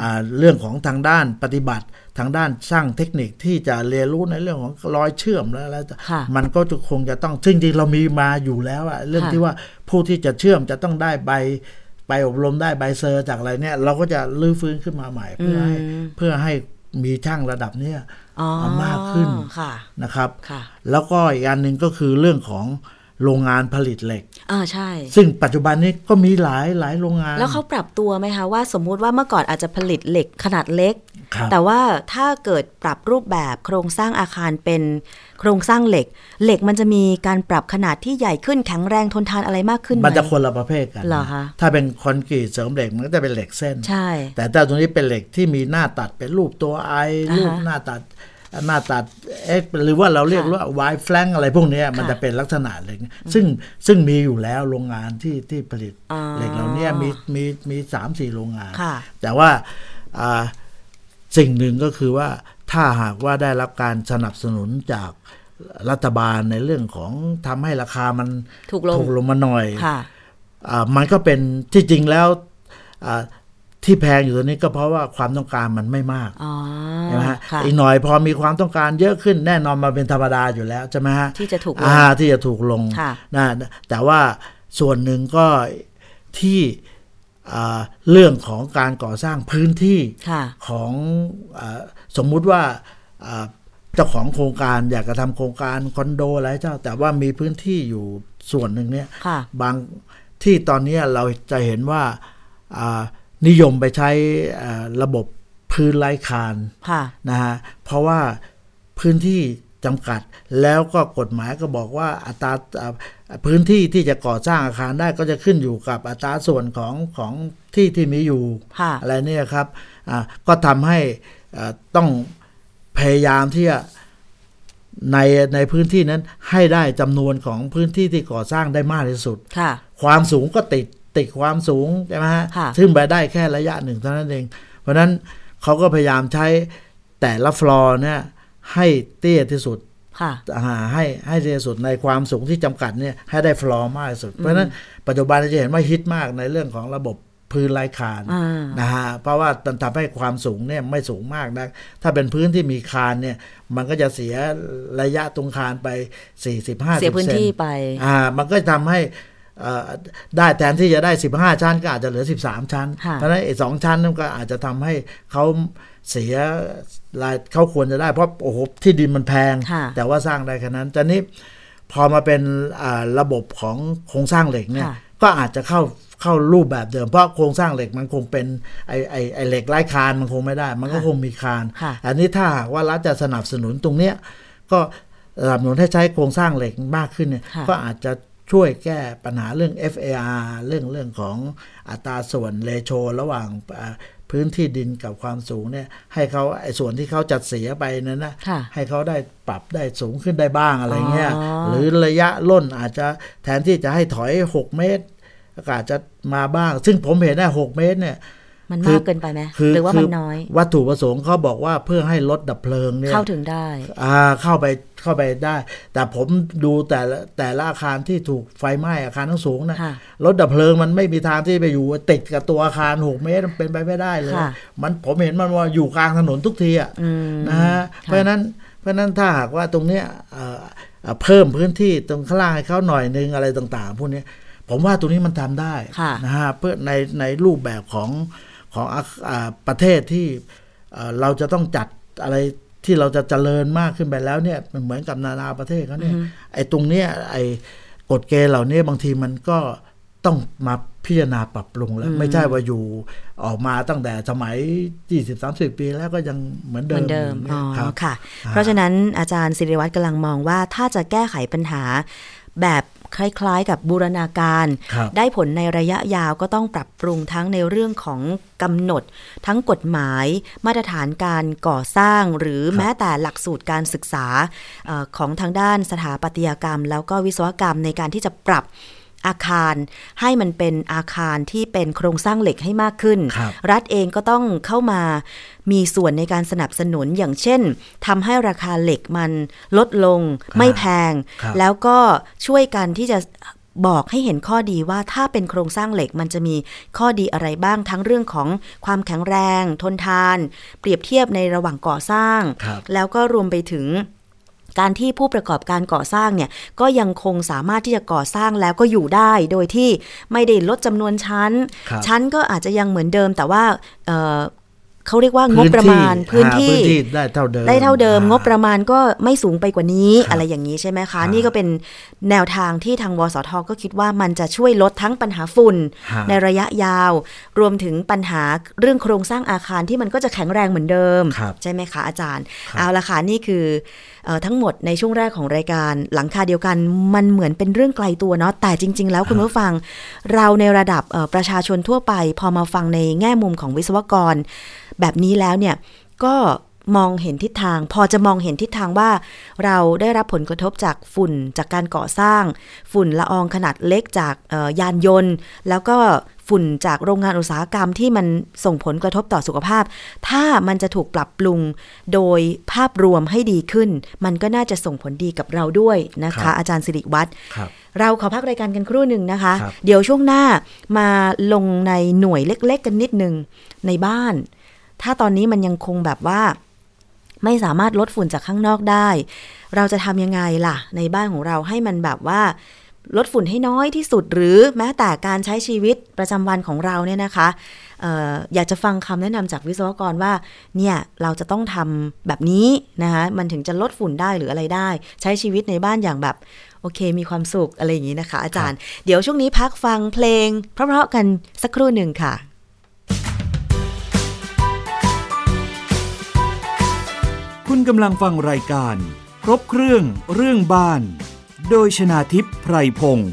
อ่าเรื่องของทางด้านปฏิบัติทางด้านสร้างเทคนิคที่จะเรียนรู้ในเรื่องของรอยเชื่อมและอะไรค่ะมันก็จะคงจะต้องซึ่งจริงๆเรามีมาอยู่แล้วอะเรื่องค่ะที่ว่าผู้ที่จะเชื่อมจะต้องได้ใบไปอบรมได้ใบเซอร์จากอะไรเนี่ย เราก็จะลื้อฟื้นขึ้นมาใหม่เพื่อให้เพื่อให้มีช่างระดับเนี้ยอ๋อ มากขึ้นค่ะนะครับค่ะแล้วก็อีกอันหนึ่งก็คือเรื่องของโรงงานผลิตเหล็กอ่าใช่ ซึ่งปัจจุบันนี้ก็มีหลายหลายโรงงาน แล้วเขาปรับตัวไหมคะว่าสมมุติว่าเมื่อก่อนอาจจะผลิตเหล็กขนาดเล็กครับแต่ว่าถ้าเกิดปรับรูปแบบโครงสร้างอาคารเป็นโครงสร้างเหล็ก เหล็กมันจะมีการปรับขนาดที่ใหญ่ขึ้นแข็งแรงทนทานอะไรมากขึ้นไหมมันจะคนละประเภทกันเหรอคะถ้าเป็นคอนกรีตเสริมเหล็กมันก็จะเป็นเหล็กเส้น ใช่ แต่ถ้าตรงนี้เป็นเหล็กที่มีหน้าตัดเป็นรูปตัวไออ่าฮะรูปหน้าตัด หน้าตัดเอ็กหรือว่าเราเรียกค่ะว่าวายแฟลงอะไรพวกเนี้ยมันค่ะจะเป็นลักษณะเหล็กซึ่งซึ่งมีอยู่แล้วโรงงานที่ที่ผลิตอ๋อเหล็กเหล่านี้มีมีมีสามสี่โรงงานค่ะแต่ว่าอ่าสิ่งหนึ่งก็คือว่าถ้าหากว่าได้รับการสนับสนุนจากรัฐบาลในเรื่องของทำให้ราคามันถูกลงถูกลงมาหน่อยค่ะอ่ามันก็เป็นที่จริงแล้วอ่า ที่แพงอยู่ตัวนี้ก็เพราะว่าความต้องการมันไม่มากอ๋อใช่ไหมฮะค่ะอีกหน่อยพอมีความต้องการเยอะขึ้นแน่นอนมาเป็นธรรมดาอยู่แล้วใช่ไหมฮะที่จะถูกลงอ่าที่จะถูกลงค่ะนะแต่ว่าส่วนหนึ่งก็ที่อ่าเรื่องของการก่อสร้างพื้นที่ค่ะของอาสมมุติว่าอ่าเจ้าของโครงการอยากจะทำโครงการคอนโดอะไรเจ้า แต่ว่ามีพื้นที่อยู่ส่วนหนึ่งเนี่ยค่ะบางที่ตอนนี้เราจะเห็นว่าอ่า นิยมไปใช้อ่าระบบพื้นไร้คานค่ะนะฮะเพราะว่าพื้นที่จำกัดแล้วก็กฎหมายก็บอกว่าอัตราอ่าพื้นที่ที่จะก่อสร้างอาคารได้ก็จะขึ้นอยู่กับอัตราส่วนของของที่ที่มีอยู่ค่ะอะไรเนี่ยครับอ่าก็ทำให้อ่าต้องพยายามที่จะในในพื้นที่นั้นให้ได้จำนวนของพื้นที่ที่ก่อสร้างได้มากที่สุดค่ะความสูงก็ติด ติดความสูงใช่ไหมฮะค่ะซึ่งไปได้แค่ระยะหนึ่งเท่านั้นเอง เพราะฉะนั้นเขาก็พยายามใช้แต่ละฟลอร์เนี่ยให้เตี้ยที่สุดค่ะอ่าให้ให้เตี้ยที่สุดในความสูงที่จำกัดเนี่ยให้ได้ฟลอร์มากที่สุด เพราะฉะนั้นปัจจุบันเราจะเห็นว่าฮิตมากในเรื่องของระบบพื้นไร้คานอ่านะฮะเพราะว่ามันทำให้ความสูงเนี่ยไม่สูงมากนะถ้าเป็นพื้นที่มีคานเนี่ย มันก็จะเสียระยะตรงคานไป40-50เสียพื้นที่ไปอ่ามันก็ทำให้เอ่อ ได้แทนที่จะได้ 15 ชั้น ก็อาจจะเหลือ 13 ชั้นค่ะเพราะฉะนั้นไอ้สองชั้นนั่นก็อาจจะทำให้เขาเสียรายเขาควรจะได้เพราะโอ้โหที่ดินมันแพงค่ะแต่ว่าสร้างได้แค่นั้นแต่นี้พอมาเป็นอ่าระบบของโครงสร้างเหล็กเนี่ยค่ะก็อาจจะเข้าเข้ารูปแบบเดิม เพราะโครงสร้างเหล็กมันคงเป็นไอไอไอเหล็กไร้คานมันคงไม่ได้ มันก็ค่ะคงมีคานค่ะอันนี้ถ้าหากว่ารัฐจะสนับสนุนตรงเนี้ยก็สนับสนุนให้ใช้โครงสร้างเหล็กมากขึ้นเนี่ยค่ะก็อาจจะ ช่วยแก้ปัญหาเรื่อง FAR เรื่องเรื่องของอัตราส่วนเลโชระหว่างอ่าพื้นที่ดินกับความสูงเนี่ย ให้เขาไอ้ส่วนที่เขาจัดเสียไปนั้นนะค่ะให้เขาได้ปรับได้สูงขึ้นได้บ้างอะไรเงี้ยอ๋อหรือระยะล่นอาจจะแทนที่จะให้ถอย 6 เมตรก็อาจจะมาบ้าง ซึ่งผมเห็นได้6เมตรเนี่ย มันคือมากเกินไปไหมคือหรือว่าคืมันน้อย วัตถุประสงค์เขาบอกว่าเพื่อให้รถดับเพลิงเนี่ยเข้าถึงได้ อ่าเข้าไปเข้าไปได้ แต่ผมดูแต่ละแต่ละอาคารที่ถูกไฟไหม้อาคารทั้งสูงนะค่ะรถดับเพลิงมันไม่มีทางที่ไปอยู่ติดกับตัวอาคาร6เมตรมันเป็นไปไม่ได้เลยค่ะมันผมเห็นมันว่าอยู่กลางถนนทุกทีอะอืมนะฮะเพราะฉะนั้นเพราะฉะนั้นถ้าหากว่าตรงเนี้ยเอ่อเอ่อเพิ่มพื้นที่ตรงข้างล่างให้เขาหน่อยนึงอะไรต่าง ๆ พวกเนี้ยผมว่าตรงนี้มันทำได้ค่ะนะฮะเพื่อในในรูปแบบของ ของอะอ่าประเทศที่เอ่อเราจะต้องจัดอะไรที่เราจะเจริญมากขึ้นไปแล้วเนี่ยมันเหมือนกับนานาประเทศเขาเนี่ยไอ้ตรงเนี้ยไอ้กฎเกณฑ์เหล่านี้บางทีมันก็ต้องมาพิจารณาปรับปรุงแล้ว ไม่ใช่ว่าอยู่ออกมาตั้งแต่สมัย 20-30 ปีแล้วก็ยังเหมือนเหเดิมืมอนเดิมยู่อ๋อเนี่ยครับค่ะ เพราะฉะนั้นอาจารย์สิริวัตรกำลังมองว่าถ้าจะแก้ไขปัญหาแบบ คล้ายๆ กับบูรณาการครับได้ผลในระยะยาวก็ต้องปรับปรุงทั้งในเรื่องของกำหนด ทั้งกฎหมาย มาตรฐานการก่อสร้าง หรือแม้แต่หลักสูตรการศึกษาเออของทางด้านสถาปัตยกรรม แล้วก็วิศวกรรมในการที่จะปรับ อาคาร ให้มันเป็นอาคารที่เป็นโครงสร้างเหล็กให้มากขึ้นครับรัฐเองก็ต้องเข้ามามีส่วนในการสนับสนุนอย่างเช่นทำให้ราคาเหล็กมันลดลงไม่แพงครับแล้วก็ช่วยกันที่จะบอกให้เห็นข้อดีว่าถ้าเป็นโครงสร้างเหล็กมันจะมีข้อดีอะไรบ้างทั้งเรื่องของความแข็งแรง ทนทาน เปรียบเทียบในระหว่างก่อสร้างครับแล้วก็รวมไปถึง การที่ผู้ประกอบการก่อสร้างเนี่ยก็ยังคงสามารถที่จะก่อสร้างแล้วก็อยู่ได้ โดยที่ไม่ได้ลดจำนวนชั้นครับชั้นก็อาจจะยังเหมือนเดิม แต่ว่าเอ่อเขาเรียกว่างบประมาณพื้นที่อ่าพื้นที่ได้เท่าเดิมได้เท่าเดิมอ่งบประมาณก็ไม่สูงไปกว่านี้ครับอะไรอย่างนี้ใช่ไหมครัคะบนี่ก็เป็นแนวทางที่ทางวสทก็คิดว่ามันจะช่วยลดทั้งปัญหาฝุ่นฮะในระยะยาว รวมถึงปัญหาเรื่องโครงสร้างอาคารที่มันก็จะแข็งแรงเหมือนเดิมครับใช่ไหมคะอาจารย์ครับเอาละค่ะนี่คือเออ ทั้งหมดในช่วงแรกของรายการ หลังคาเดียวกันมันเหมือนเป็นเรื่องไกลตัวเนาะแต่จริง ๆ แล้วคุณผู้ฟัง เราในระดับเอ่อประชาชนทั่วไป พอมาฟังในแง่มุมของวิศวกร แบบนี้แล้วเนี่ยก็มองเห็นทิศทาง พอจะมองเห็นทิศทางว่า เราได้รับผลกระทบจากฝุ่นจากการก่อสร้าง ฝุ่นละอองขนาดเล็กจากเอ่อยานยนต์ แล้วก็ ฝุ่นจากโรงงานอุตสาหกรรมที่มันส่งผลกระทบต่อสุขภาพ ถ้ามันจะถูกปรับปรุงโดยภาพรวมให้ดีขึ้น มันก็น่าจะส่งผลดีกับเราด้วยนะครัคะบอาจารย์สิริวัตรครับเราขอพักรายการกันครู่หนึ่งนะคะครับเดี๋ยวช่วงหน้ามาลงในหน่วยเล็ก ๆ กันนิดหนึ่งในบ้าน ถ้าตอนนี้มันยังคงแบบว่าไม่สามารถลดฝุ่นจากข้างนอกได้ เราจะทำยังไงล่ะ ในบ้านของเราให้มันแบบว่า ลดฝุ่นให้น้อยที่สุดหรือแม้แต่การใช้ชีวิตประจำวันของเราเนี่ยนะคะเอออยากจะฟังคำแนะนำจากวิศวกรว่าเนี่ยเราจะต้องทำแบบนี้นะคะมันถึงจะลดฝุ่นได้หรืออะไรได้ ใช้ชีวิตในบ้านอย่างแบบโอเค มีความสุขอะไรอย่างนี้นะคะ อาจารย์ เดี๋ยวช่วงนี้พักฟังเพลง เพราะๆกันสักครู่หนึ่งค่ะคุณกำลังฟังรายการ ครบเครื่อง เรื่องบ้าน โดยชนาทิพย์ไพรพงศ์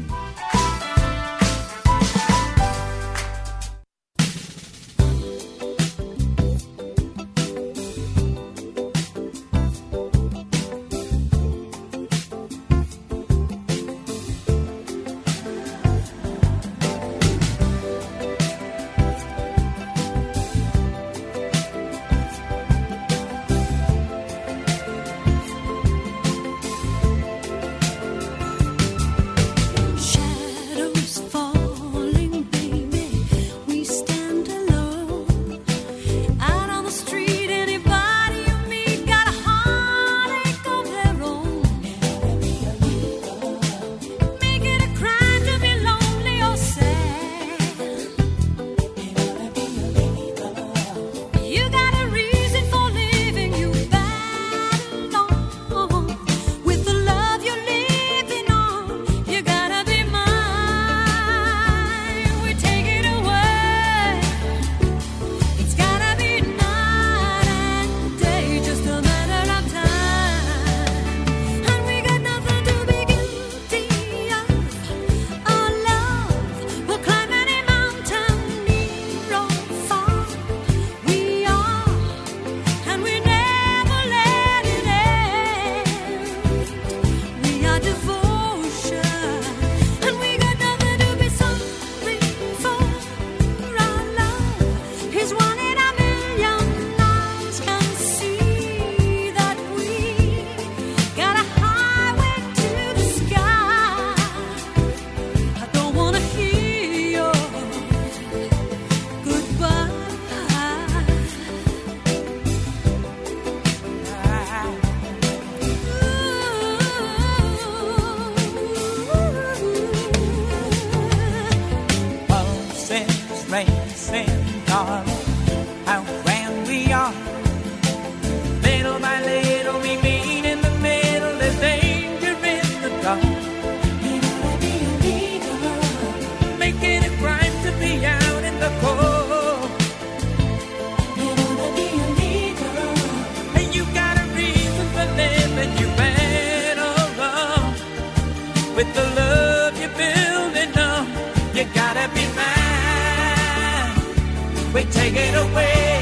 We take it away.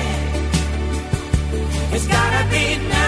It's gotta be night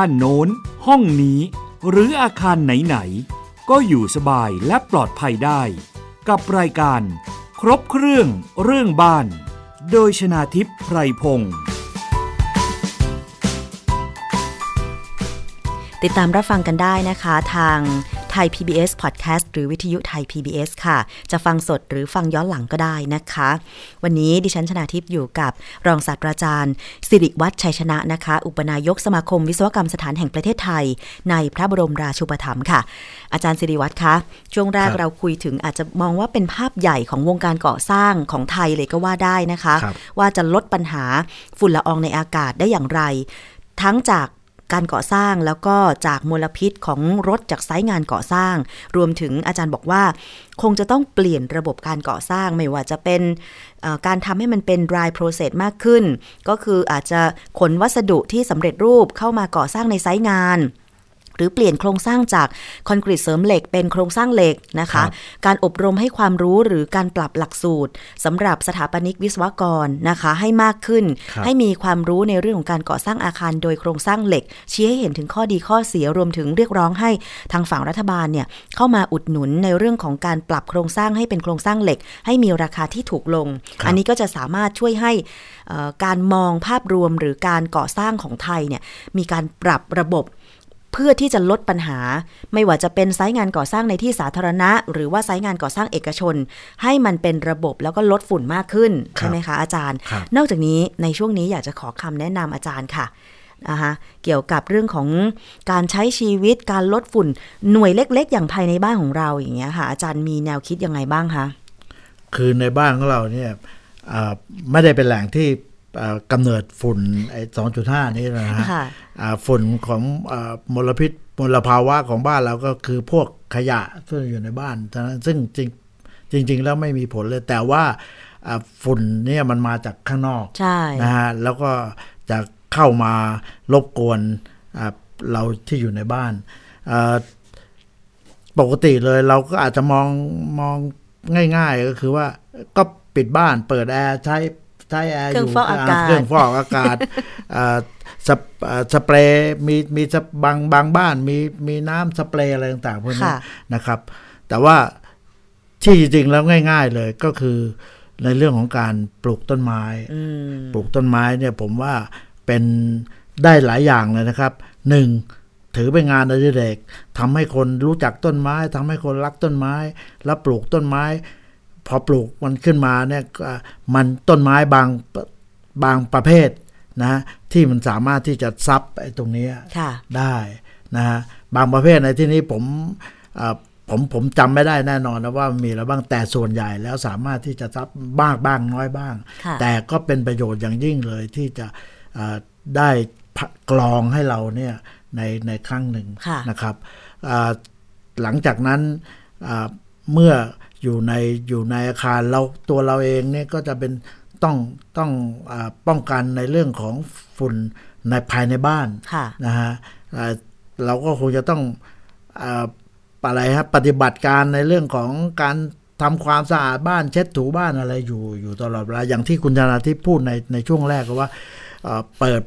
านโน้น ห้องนี้ หรืออาคารไหนๆ ก็อยู่สบายและปลอดภัยได้ กับรายการ ครบเครื่องเรื่องบ้าน โดยชนาทิพย์ไพรพงศ์ติดตามรับฟังกันได้นะคะทาง ไทย PBS Podcast หรือวิทยุไทย PBS ค่ะ จะฟังสดหรือฟังย้อนหลังก็ได้นะคะ วันนี้ดิฉันชนาทิพย์อยู่กับรองศาสตราจารย์ สิริวัฒน์ชัยชนะนะคะ อุปนายกสมาคมวิศวกรรมสถานแห่งประเทศไทย ในพระบรมราชูปถัมภ์ค่ะ อาจารย์สิริวัฒน์คะ ช่วงแรกครับเราคุยถึงอาจจะมองว่าเป็นภาพใหญ่ของวงการก่อสร้างของไทยเลยก็ว่าได้นะคะครับว่าจะลดปัญหาฝุ่นละอองในอากาศได้อย่างไร ทั้งจาก การก่อสร้างแล้วก็จากมลพิษของรถจากไซต์งานก่อสร้าง รวมถึงอาจารย์บอกว่า คงจะต้องเปลี่ยนระบบการก่อสร้างไม่ว่าจะเป็นการทำให้มันเป็น dry process มากขึ้น ก็คืออาจจะขนวัสดุที่สำเร็จรูปเข้ามาก่อสร้างในไซต์งาน หรือเปลี่ยนโครงสร้างจากคอนกรีตเสริมเหล็กเป็นโครงสร้างเหล็กนะคะครับการอบรมให้ความรู้หรือการปรับหลักสูตรสำหรับสถาปนิกวิศวกรนะคะให้มากขึ้นครับให้มีความรู้ในเรื่องของการก่อสร้างอาคารโดยโครงสร้างเหล็ก ชี้ให้เห็นถึงข้อดีข้อเสียรวมถึงเรียกร้องให้ทางฝั่งรัฐบาลเนี่ยเข้ามาอุดหนุนในเรื่องของการปรับโครงสร้างให้เป็นโครงสร้างเหล็ก ให้มีราคาที่ถูกลงครับอันนี้ก็จะสามารถช่วยให้เอ่อการมองภาพรวมหรือการก่อสร้างของไทยเนี่ยมีการปรับระบบ เพื่อที่จะลดปัญหา ไม่ว่าจะเป็นไซต์งานก่อสร้างในที่สาธารณะ หรือว่าไซต์งานก่อสร้างเอกชน ให้มันเป็นระบบแล้วก็ลดฝุ่นมากขึ้นครับใช่ไหมคะอาจารย์ครับนอกจากนี้ในช่วงนี้อยากจะขอคำแนะนำอาจารย์ค่ะนะคะเกี่ยวกับเรื่องของการใช้ชีวิตการลดฝุ่นหน่วยเล็ก ๆ อย่างภายในบ้านของเราอย่างเงี้ยค่ะ อาจารย์มีแนวคิดยังไงบ้างคะคือในบ้านของเราเนี่ยเอ่อไม่ได้เป็นแหล่งที่เอ่อ กำเนิดฝุ่นไอ้2.5นี้นะฮะค่ะอ่าฝุ่นของอามลพิษมลภาวะของบ้านเราก็คือพวกขยะที่อยู่ในบ้านฉะนั้นซึ่งจริงจริง ๆ แล้วไม่มีผลเลย แต่ว่าอ่าฝุ่นเนี่ยมันมาจากข้างนอกใช่นะฮะแล้วก็จะเข้ามารบกวนอ่าเราที่อยู่ในบ้านอ่าปกติเลยเราก็อาจจะมองมองง่าย ๆ ก็คือว่าก็ปิดบ้านเปิดแอร์ใช้ ใช้แอร์เครื่อองยู่ฟอกอากาศเครื่องฟอกอากาศอ่าสเปอ่าสเปรย์มีมีสบางบางบ้านมีมีน้ำสเปรย์อะไรต่างๆพวกนี้ค่ะนะครับ แต่ว่าที่จริงๆแล้วง่าย ๆเลยก็คือในเรื่องของการปลูกต้นไม้อืมปลูกต้นไม้เนี่ยผมว่าเป็นได้หลายอย่างเลยนะครับหนึ่งถือเป็นงานอดิเรกทำให้คนรู้จักต้นไม้ทำให้คนรักต้นไม้ แล้วปลูกต้นไม้ พอปลูกมันขึ้นมาเนี่ยก็มันต้นไม้บางบางประเภทนะที่มันสามารถที่จะซับไอ้ตรงเนี้ยค่ะได้นะฮะบางประเภทในที่นี้ผมเอ่อผมผมจำไม่ได้แน่นอนนะว่ามีอะไรบ้างแต่ส่วนใหญ่แล้วสามารถที่จะซับบ้างบ้างน้อยบ้างค่ะแต่ก็เป็นประโยชน์อย่างยิ่งเลยที่จะเอ่อได้กรองให้เราเนี่ยในในครั้งหนึ่งค่ะนะครับอ่าหลังจากนั้นอ่าเมื่อ อยู่ในอยู่ในอาคารเราตัวเราเองเนี่ยก็จะเป็นต้องต้องอาป้องกันในเรื่องของฝุ่นในภายในบ้านค่ะนะฮะอ่าเราก็คงจะต้องอาอะไรฮะปฏิบัติการในเรื่องของการทำความสะอาดบ้านเช็ดถูบ้านอะไรอยู่อยู่ตลอดเวลาอย่างที่คุณธนาทิพย์พูดในในช่วงแรกก็ว่าเอ่อเปิด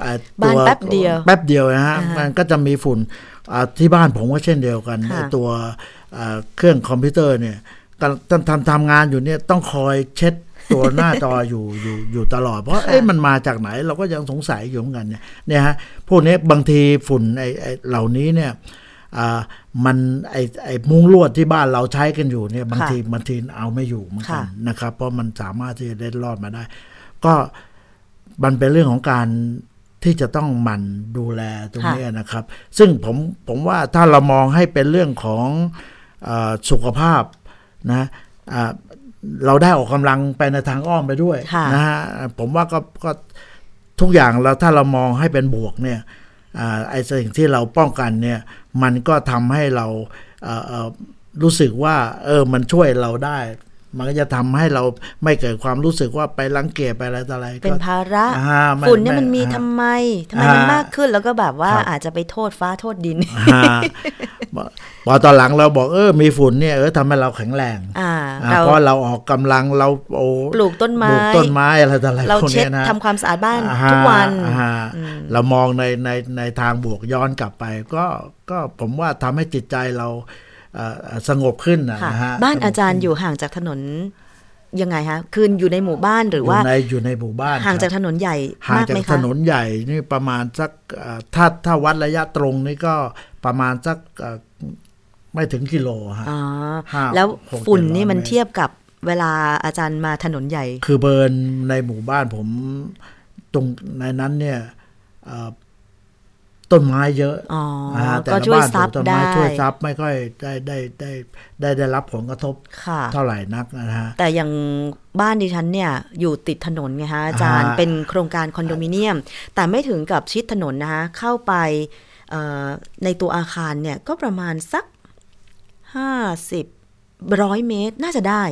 เอ่อบ้านตัวแป๊บเดียวแป๊บเดียวนะฮะอ่าฮะมันก็จะมีฝุ่นอ่าที่บ้านผมก็เช่นเดียวกันค่ะไอ้ตัวอ่า เครื่องคอมพิวเตอร์เนี่ยก็ทำทำทำงานอยู่เนี่ยต้องคอยเช็ดตัวหน้าจออยู่อยู่อยู่ตลอด เพราะเอ๊ะมันมาจากไหนเราก็ยังสงสัยอยู่เหมือนกันเนี่ยเนี่ยฮะพวกนี้บางทีฝุ่นไอ้ไอ้เหล่านี้เนี่ยอ่ามันไอ้ไอ้มุ้งลวดที่บ้านเราใช้กันอยู่เนี่ยบางทีบางทีเอาไม่อยู่เหมือนกันค่ะนะครับ เพราะมันสามารถที่จะเล็ดรอดมาได้ ก็มันเป็นเรื่องของการที่จะต้องหมั่นดูแลตรงนี้นะครับ ซึ่งผมผมว่าถ้าเรามองให้เป็นเรื่องของเออ สุขภาพนะอ่าเราได้ออกกำลังไปในทางอ้อมไปด้วยค่ะนะฮะผมว่าก็ก็ทุกอย่างเราถ้าเรามองให้เป็นบวกเนี่ยอ่าไอ้สิ่งที่เราป้องกันเนี่ยมันก็ทำให้เราเอ่อเอ่อรู้สึกว่าเออมันช่วยเราได้ มันก็จะทำให้เราไม่เกิดความรู้สึกว่าไปรังเกียจไปอะไรต่ออะไรก็เป็นภาระอ่าไม่ฝุ่นเนี่ยไม่มันมีอ่าทำไมทำไมมันอ่ามมากขึ้นแล้วก็แบบว่าครับอาจจะไปโทษฟ้าโทษดินอ่าพอตอนหลังเราบอกเออมีฝุ่นเนี่ยเออทำให้เราแข็งแรงอ่าอ่าเราเพราะเราออกกำลังเราโอ้ปลูกต้นไม้ปลูกต้นไม้อะไรต่ออะไรเราพวกเช็ดนี้ยนะทำความสะอาดบ้านอ่าทุกวันอ่าเรามองในในในทางบวกย้อนกลับไป ก็ก็ผมว่าทำให้จิตใจเราเอ่อ สงบขึ้นนะค่ะนะฮะบ้านอาจารย์สงบอยู่ห่างจากถนนยังไงคะคืออยู่ในหมู่บ้านหรือขึ้นว่าอยู่ในอยู่ในหมู่บ้าน ห่างจากครับถนนใหญ่ห่างมากจากไหมถคะนนใหญ่นี่ประมาณสักเอ่อถ้าถ้าวัดระยะตรงนี่ก็ประมาณสักเอ่อไม่ถึงกิโลฮะอ๋อห้าแล้วหกฝุ่นเจ็ดร้อยนี่มันเมตรเทียบกับเวลาอาจารย์มาถนนใหญ่ คือเบิร์นในหมู่บ้านผมตรงในนั้นเนี่ยเอ่อ ต้นไม้เยอะอ๋อนะฮะแต่ก็ละช่วยบ้านปซัลูบกต้นได้ไม้ช่วยซับไม่ค่อยได้ได้ได้ได้ได้รับผลกระทบค่ะเท่าไหร่นักนะฮะแต่อย่างบ้านดิฉันเนี่ยอยู่ติดถนนไงคะอาจารย์อ่าเป็นโครงการคอนโดมิเนียม แต่ไม่ถึงกับชิดถนนนะคะเข้าไปเอ่อในตัวอาคารเนี่ยก็ประมาณสักห้าสิบร้อยเมตรน่าจะได้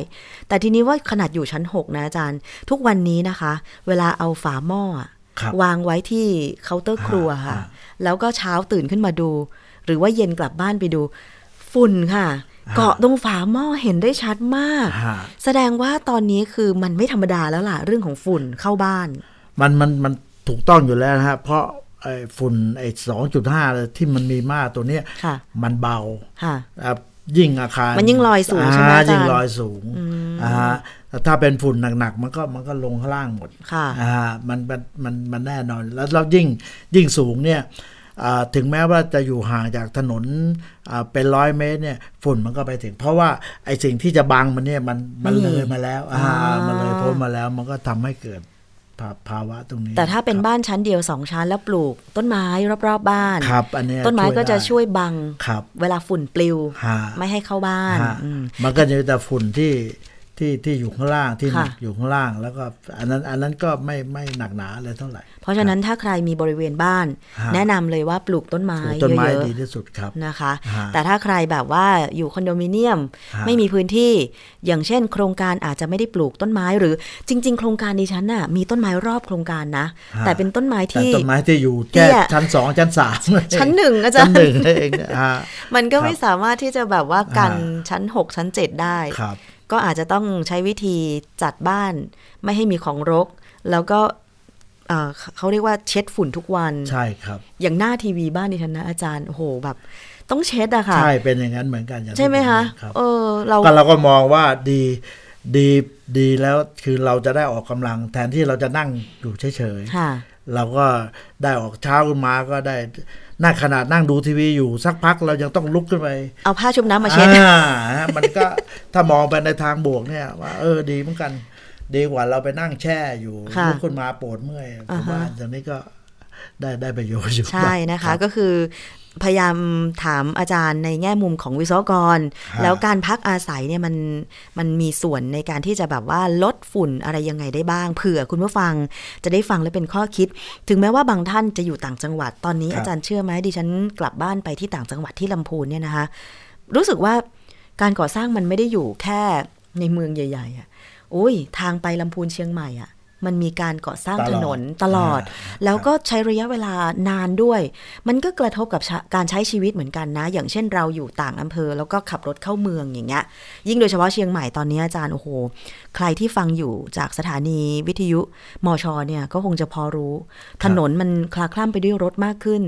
แต่ทีนี้ว่าขนาดอยู่ชั้น 6 นะอาจารย์ ทุกวันนี้นะคะ เวลาเอาฝาหม้ออะครับวางไว้ที่เคาน์เตอร์ครัวค่ะอ่า แล้วก็เช้าตื่นขึ้นมาดู หรือว่าเย็นกลับบ้านไปดู ฝุ่นค่ะ เกาะตรงฝาหม้อเห็นได้ชัดมากฮะแสดงว่าตอนนี้คือมันไม่ธรรมดาแล้วล่ะ เรื่องของฝุ่นเข้าบ้าน มันมันมันถูกต้องอยู่แล้วนะฮะเพราะไอ้ฝุ่นไอ้สองจุดห้าที่มันมีมากตัวเนี้ยค่ะมันเบาค่ะอะ ยิ่งอาคารมันยิ่งลอยสูงใช่ไหมอาจารย์ยิ่งลอยสูงอ่าฮะแต่ถ้าเป็นฝุ่นหนักๆมันก็มันก็ลงข้างล่างหมดค่ะอ่ามันมันมันมันแน่นอน แล้วแล้วยิ่งยิ่งสูงเนี่ยอ่าถึงแม้ว่าจะอยู่ห่างจากถนนอ่าเป็นร้อยเมตรเนี่ยฝุ่นมันก็ไปถึง เพราะว่าไอ้สิ่งที่จะบังมันเนี่ยมันมันไม่มีเลยมาแล้วอ่าอ่ามัมันเลยพ้นมาแล้ว มันก็ทำให้เกิด ภาภาวะตรงนี้ แต่ถ้าเป็นครับบ้านชั้นเดียวสองชั้นแล้วปลูก ต้นไม้รอบๆบ้านครับอันเนี้ยต้นไม้ก็จะได้ช่วยบังครับเวลาฝุ่นปลิวฮะไม่ให้เข้าบ้านฮะอืมมันก็จะมีแต่ฝุ่นที่ ที่ที่อยู่ข้างล่างที่หนักค่ะอยู่ข้างล่าง แล้วก็อันนั้นอันนั้นก็ไม่ไม่หนักหนาอะไรเท่าไหร่ เพราะฉะนั้นถ้าใครมีบริเวณบ้านฮะแนะนำเลยว่าปลูกต้นไม้ปลูกต้นไม้เยอะดีที่สุดครับๆนะคะฮะแต่ถ้าใครแบบว่าอยู่คอนโดมิเนียมฮะไม่มีพื้นที่ อย่างเช่น โครงการอาจจะไม่ได้ปลูกต้นไม้หรือจริง ๆ โครงการดิฉันน่ะมีต้นไม้รอบโครงการนะ แต่เป็นต้นไม้แต่ที่ต้นไม้ที่อยู่เตี้แค่ยชั้นสองชั้นสามชั้นหนึ่งอาจารชั้นย์หนึ่งเองเนี่ยฮะมันก็ครับไม่สามารถที่จะแบบว่ากันอ่าชั้น6ชั้น7ได้ครับ ก็อาจจะต้องใช้วิธีจัดบ้านไม่ให้มีของรก แล้วก็เอ่อเขาเรียกว่าเช็ดฝุ่นทุกวัน ใช่ครับ อย่างหน้าทีวีบ้านดิฉันนะอาจารย์โอ้โหแบบ ต้องเช็ดอะค่ะ ใช่เป็นอย่างนั้นเหมือนกันอย่างที่ใช่ไหมคะผมเรียนรับเออเราก็เราก็มองว่าดีดีดีแล้วคือเราจะได้ออกกำลังแทนที่เราจะนั่งอยู่เฉยๆค่ะ เราก็ได้ออกเช้าขึ้นมาก็ได้นั่งขนาดนั่งดูทีวีอยู่สักพักเรายังต้องลุกขึ้นไป เอาผ้าชุบน้ำมาเช็ดอ่าฮะมันก็ถ้ามองไปในทางบวกเนี่ย ว่าเออดีเหมือนกัน ดีกว่าเราไปนั่งแช่อยู่ค่ะลุกขึ้นมาปวดเมื่อยผมว่าอ่าฮะตอนนี้ก็ได้ได้ประโยชน์อยู่ใช่นะคะ ก็คือ พยายามถามอาจารย์ในแง่มุมของวิศวกร แล้วการพักอาศัยเนี่ยมันมันมีส่วนในการที่จะแบบว่าลดฝุ่นอะไรยังไงได้บ้างเผื่อคุณผู้ฟังจะได้ฟังและเป็นข้อคิด ถึงแม้ว่าบางท่านจะอยู่ต่างจังหวัดตอนนี้ครับอาจารย์เชื่อไหมดิฉันกลับบ้านไปที่ต่างจังหวัดที่ลำพูนเนี่ยนะคะ รู้สึกว่าการก่อสร้างมันไม่ได้อยู่แค่ในเมืองใหญ่ๆอะโอ้ยทางไปลำพูนเชียงใหม่อะ มันมีการก่อสร้างถนนตลอด แล้วก็ใช้ระยะเวลานานด้วย มันก็กระทบกับชะการใช้ชีวิตเหมือนกันนะ อย่างเช่นเราอยู่ต่างอำเภอ แล้วก็ขับรถเข้าเมืองอย่างเงี้ย ยิ่งโดยเฉพาะเชียงใหม่ตอนนี้อาจารย์โอ้โห ใครที่ฟังอยู่จากสถานีวิทยุมชเนี่ยก็คงจะพอรู้ ถนนมันคลาคล่ำไปด้วยรถมากขึ้น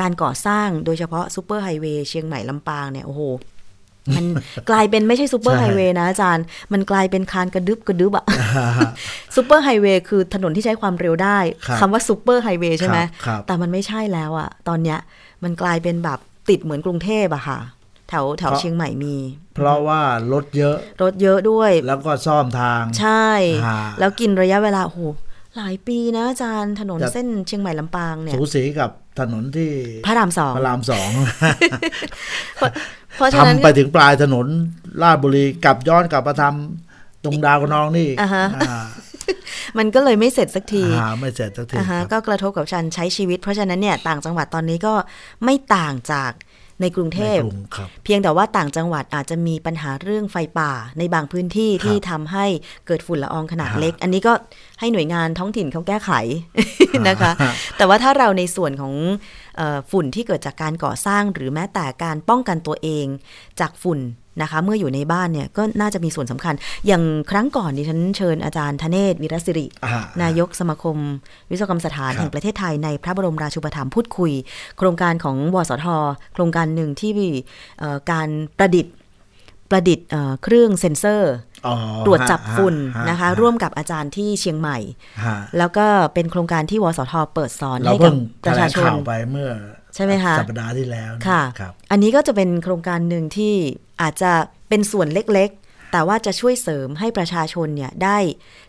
การก่อสร้างโดยเฉพาะซูเปอร์ไฮเวย์เชียงใหม่ลำปางเนี่ยโอ้โห มันกลายเป็นไม่ใช่ซูเปอร์ใช่ไฮเวย์นะอาจารย์ มันกลายเป็นคลานกระดึบกระดึบอะซูเปอร์ไฮเวย์คือถนนที่ใช้ความเร็วได้ครับคำว่าซูเปอร์ไฮเวย์ใช่ไหมครับครับแต่มันไม่ใช่แล้วอะตอนเนี้ยมันกลายเป็นแบบติดเหมือนกรุงเทพอะค่ะแถวแถวเพราะเชียงใหม่มี เพราะว่ารถเยอะ รถเยอะด้วย แล้วก็ซ่อมทาง ใช่ฮะแล้วกินระยะเวลาโอ้โหหลายปีนะอาจารย์ถนนจะเส้นเชียงใหม่ลำปางเนี่ย สูสีกับ ถนนที่พระรามสองพระรามสองเพราะเพราะฉะนั้นทำไปถึงปลายถนนลาดบุรีกลับย้อนกลับมาทำตรงดาวกระนองนี่อ่าฮะอ่ามันก็เลยไม่เสร็จสักทีหาไม่เสร็จสักทีอ่าฮะครับก็กระทบกับการใช้ชีวิต เพราะฉะนั้นเนี่ยต่างจังหวัดตอนนี้ก็ไม่ต่างจาก ในกรุงเทพในกรุงครับเพียงแต่ว่าต่างจังหวัดอาจจะมีปัญหาเรื่องไฟป่าในบางพื้นที่ที่ทำให้เกิดฝุ่นละอองขนาดฮะเล็ก อันนี้ก็ให้หน่วยงานท้องถิ่นเขาแก้ไขนะคะฮะแต่ว่าถ้าเราในส่วนของเออ ฝุ่นที่เกิดจากการก่อสร้างหรือแม้แต่การป้องกันตัวเองจากฝุ่นนะคะ เมื่ออยู่ในบ้านเนี่ยก็น่าจะมีส่วนสำคัญ อย่างครั้งก่อนดิฉันเชิญอาจารย์ธเนศวิรศิริอ่านายกสมาคม วิศวกรรมสถานครับแห่งประเทศไทยในพระบรมราชูปถัมภ์พูดคุย โครงการของวสท โครงการหนึ่งที่เอ่อการประดิษฐ์ประดิษฐ์เอ่อเครื่องเซ็นเซอร์อ๋อ ตรวจจับฝุ่นฮนะคะฮร่วมกับอาจารย์ที่เชียงใหม่ฮะแล้วก็เป็นโครงการที่วสทเปิดสอนเราให้กับเพิ่งปแถระลชางชนข่าวไปเมื่อใช่ไหมคะสัปดาห์ที่แล้วนค่ะครับอันนี้ก็จะเป็นโครงการหนึ่งที่อาจจะเป็นส่วนเล็กๆ แต่ว่าจะช่วยเสริมให้ประชาชนเนี่ยได้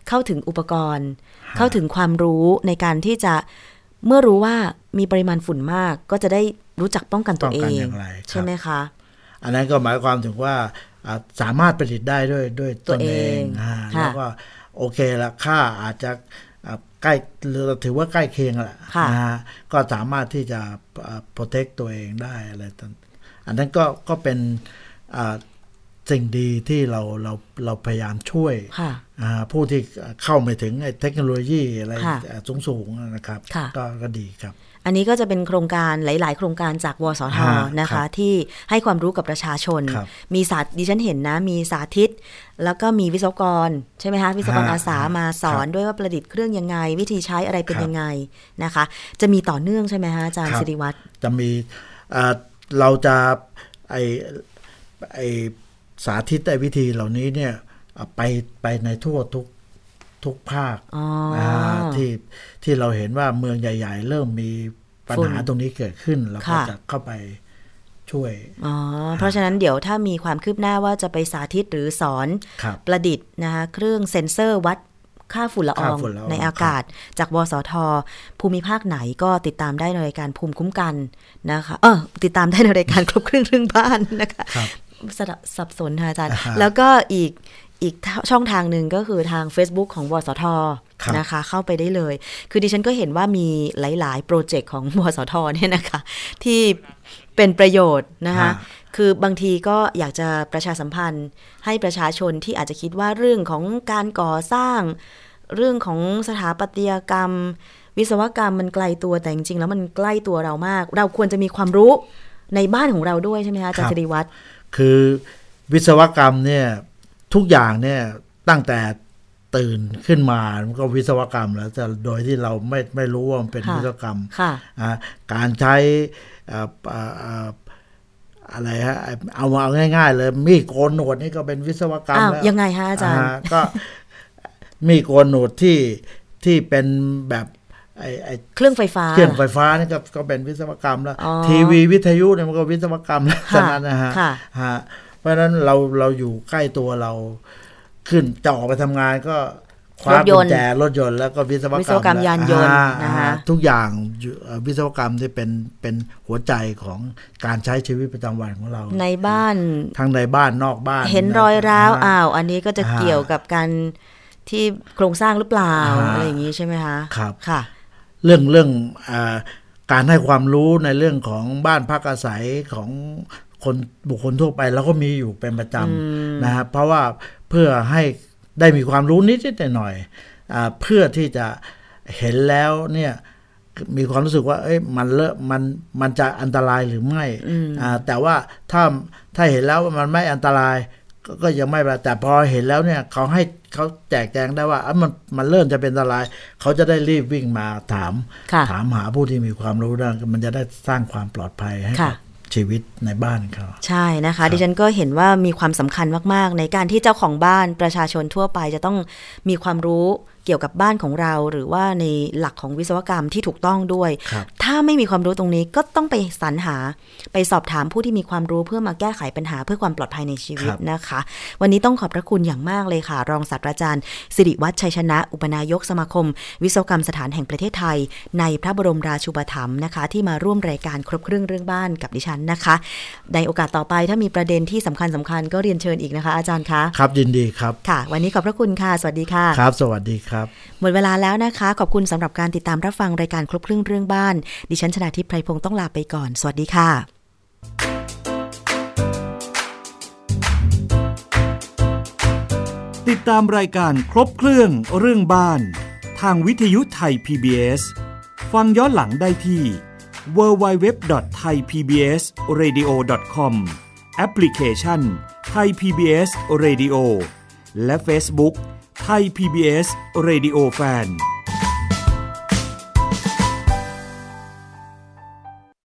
เข้าถึงอุปกรณ์ เข้าถึงความรู้ในการที่จะเมื่อรู้ว่ามีปริมาณฝุ่นมาก ก็จะได้รู้จักป้องกันตัวเอป้องกันงอย่างไรครับใช่ไหมคะอันนั้นก็หมายความถึงว่าอ่า สามารถผลิตได้ด้วยด้วยตนเองตัวเองอ่าค่ะแล้วก็โอเคละค่าอาจจะอ่าใกล้เราถือว่าใกล้เคียงแหละค่ะนะฮะก็สามารถที่จะอ่า protect ตัวเองได้อะไรต่างอันนั้นก็ก็เป็นอ่าสิ่งดีที่เราเราเราพยายามช่วยค่ะอ่าผู้ที่เข้าไม่ถึงไอ้เทคโนโลยีอะไรค่ะสูงสูงๆนะครับค่ะก็ก็ดีครับ อันนี้ก็จะเป็นโครงการหลาย ๆ โครงการจากวสทฮะนะครัคะบที่ให้ความรู้กับประชาชนครับมีสาดิฉันเห็นนะ มีสาธิต แล้วก็มีวิศวกร ใช่ไหมคะวิศวกรฮะอาสามาสอนครับด้วยว่าประดิษฐ์เครื่องยังไง วิธีใช้อะไรเป็นครับยังไงนะคะ จะมีต่อเนื่องใช่ไหมคะอาจารย์ครับสิริวัตรจะมีเอ่อเราจะไอไอสาธิตไอวิธีเหล่านี้เนี่ยเอาไปไปในทั่วทุก ทุกภาคอ๋ออาที่ที่เราเห็นว่าเมืองใหญ่ ๆ เริ่มมีปัญฝุ่นหาตรงนี้เกิดขึ้นเราก็ค่ะจะเข้าไปช่วยอ๋อเพราะฉะนั้นเดี๋ยวถ้ามีความคืบหน้าว่าจะไปสาธิตหรือสอนครับประดิษฐ์นะคะเครื่องเซ็นเซอร์วัดค่าฝุ่นละอองค่าฝุ่นละอองในอากาศ จากวสท ภูมิภาคไหนก็ติดตามได้ในรายการภูมิคุ้มกันนะคะเออติดตามได้ในรายการครบครึ่งเรื่องบ้านนะคะครับสะสับสนค่ะอาจารย์อ่าฮะแล้วก็อีก อีกช่องทางหนึ่งก็คือทาง Facebook ของวสทครับนะคะ เข้าไปได้เลย คือดิฉันก็เห็นว่ามีหลาย ๆ โปรเจกต์ของวสทเนี่ยนะคะ ที่เป็นประโยชน์นะคะฮะคือบางทีก็อยากจะประชาสัมพันธ์ให้ประชาชนที่อาจจะคิดว่าเรื่องของการก่อสร้าง เรื่องของสถาปัตยกรรม วิศวกรรมมันไกลตัวแต่จริงๆแล้วมันใกล้ตัวเรามาก เราควรจะมีความรู้ในบ้านของเราด้วยใช่ไหมคะอาจารครัย์บสิริวัตรคือวิศวกรรมเนี่ย ทุกอย่างเนี่ยตั้งแต่ตื่นขึ้นมามันก็วิศวกรรมแล้วแต่โดยที่เราไม่ไม่รู้ว่ามันเป็นค่ะวิศวกรรมค่ะอ่าการใช้อ่าอ่าอ่าอะไรฮะเอาเอาง่าย ๆ เลย มีดโกนหนวดนี่ก็เป็นวิศวกรรมอ้าวแล้วยังไงฮะอาจารย์อ่ก็มีดโกนหนวดที่ที่เป็นแบบไอ้ไอ้เครื่องไฟฟ้าเครื่องไฟฟ้านี่ก็ก็เป็นวิศวกรรมแล้วอ๋อทีวีวิทยุเนี่ยมันก็วิศวกรรมแล้วค่ะฉะนั้นนะฮะค่ะฮะ เพราะฉะนั้นเราเราอยู่ใกล้ตัวเรา ขึ้นจะออกไปทำงานก็คว้ารถยกุนญต์แจรถยนต์แล้วก็วิศวกรรมวิศวกรรมยานยนต์อ่นะคะอ่าทุกอย่างอยู่เอ่อวิศวกรรมที่เป็นเป็นหัวใจของการใช้ชีวิตประจำวันของเรา ในบ้านทั้งในบ้านนอกบ้าน เห็นรอยร้าวอ่อ้าว อันนี้ก็จะอ่าเกี่ยวกับการที่โครงสร้างหรือเปล่าอ่าอะไรอย่างนี้ใช่ไหมคะครับค่ะ เรื่องเรื่องอาการให้ความรู้ในเรื่องของบ้านพักอาศัยของ คนบุคคลทั่วไปเราก็มีอยู่เป็นประจำนะฮะเพราะว่าเพื่อให้ได้มีความรู้นิดๆหน่อยๆอ่าเพื่อที่จะเห็นแล้วเนี่ยมีความรู้สึกว่า เอ้ยมันเลอะมันมันจะอันตรายหรือไม่อ่าแต่ว่าถ้าถ้าเห็นแล้วว่ามันไม่อันตรายก็ก็ยังไม่เป็นไรแต่พอเห็นแล้วเนี่ยเขาให้เขาแจกแจงได้ว่าอะมันมันเริ่มจะเป็นอันตราย เขาจะได้รีบวิ่งมาถามค่ะถามหาผู้ที่มีความรู้ด้านมันจะได้สร้างความปลอดภัยให้ค่ะกับ ชีวิตในบ้านเขาใช่นะคะดิฉันก็เห็นว่ามีความสำคัญมาก ๆ ในการที่เจ้าของบ้านประชาชนทั่วไปจะต้องมีความรู้เกี่ยวกับบ้านของเราหรือว่าในหลักของวิศวกรรมที่ถูกต้องด้วยครับถ้าไม่มีความรู้ตรงนี้ก็ต้องไปสรรหาไปสอบถามผู้ที่มีความรู้เพื่อมาแก้ไขปัญหาเพื่อความปลอดภัยในชีวิตครับนะคะ วันนี้ต้องขอบพระคุณอย่างมากเลยค่ะ รองศาสตราจารย์ สิริวัฒน์ชัยชนะ อุปนายกสมาคม วิศวกรรมสถานแห่งประเทศไทย ในพระบรมราชูปถัมภ์นะคะ ที่มาร่วมรายการครบเครื่องเรื่องบ้านกับดิฉันนะคะ ในโอกาสต่อไปถ้ามีประเด็นที่สำคัญสคัญๆก็เรียนเชิญอีกนะคะ อาจารย์คะครับยินดีครับค่ะ วันนี้ขอบพระคุณค่ะ สวัสดีค่ะครับ สวัสดีครับับ หมดเวลาแล้วนะคะ ขอบคุณสำหรับการติดตามรับฟังรายการครบครื่งเรื่องบ้าน ดิฉันชนะทิพย์ไพรพงศ์ต้องลาไปก่อน สวัสดีค่ะ ติดตามรายการครบเครื่องเรื่องบ้าน ทางวิทยุไทย PBS ฟังย้อนหลังได้ที่ www.thaipbsradio.com แอปพลิเคชัน Thai PBS Radio และ Facebook ไทย PBS Radio Fan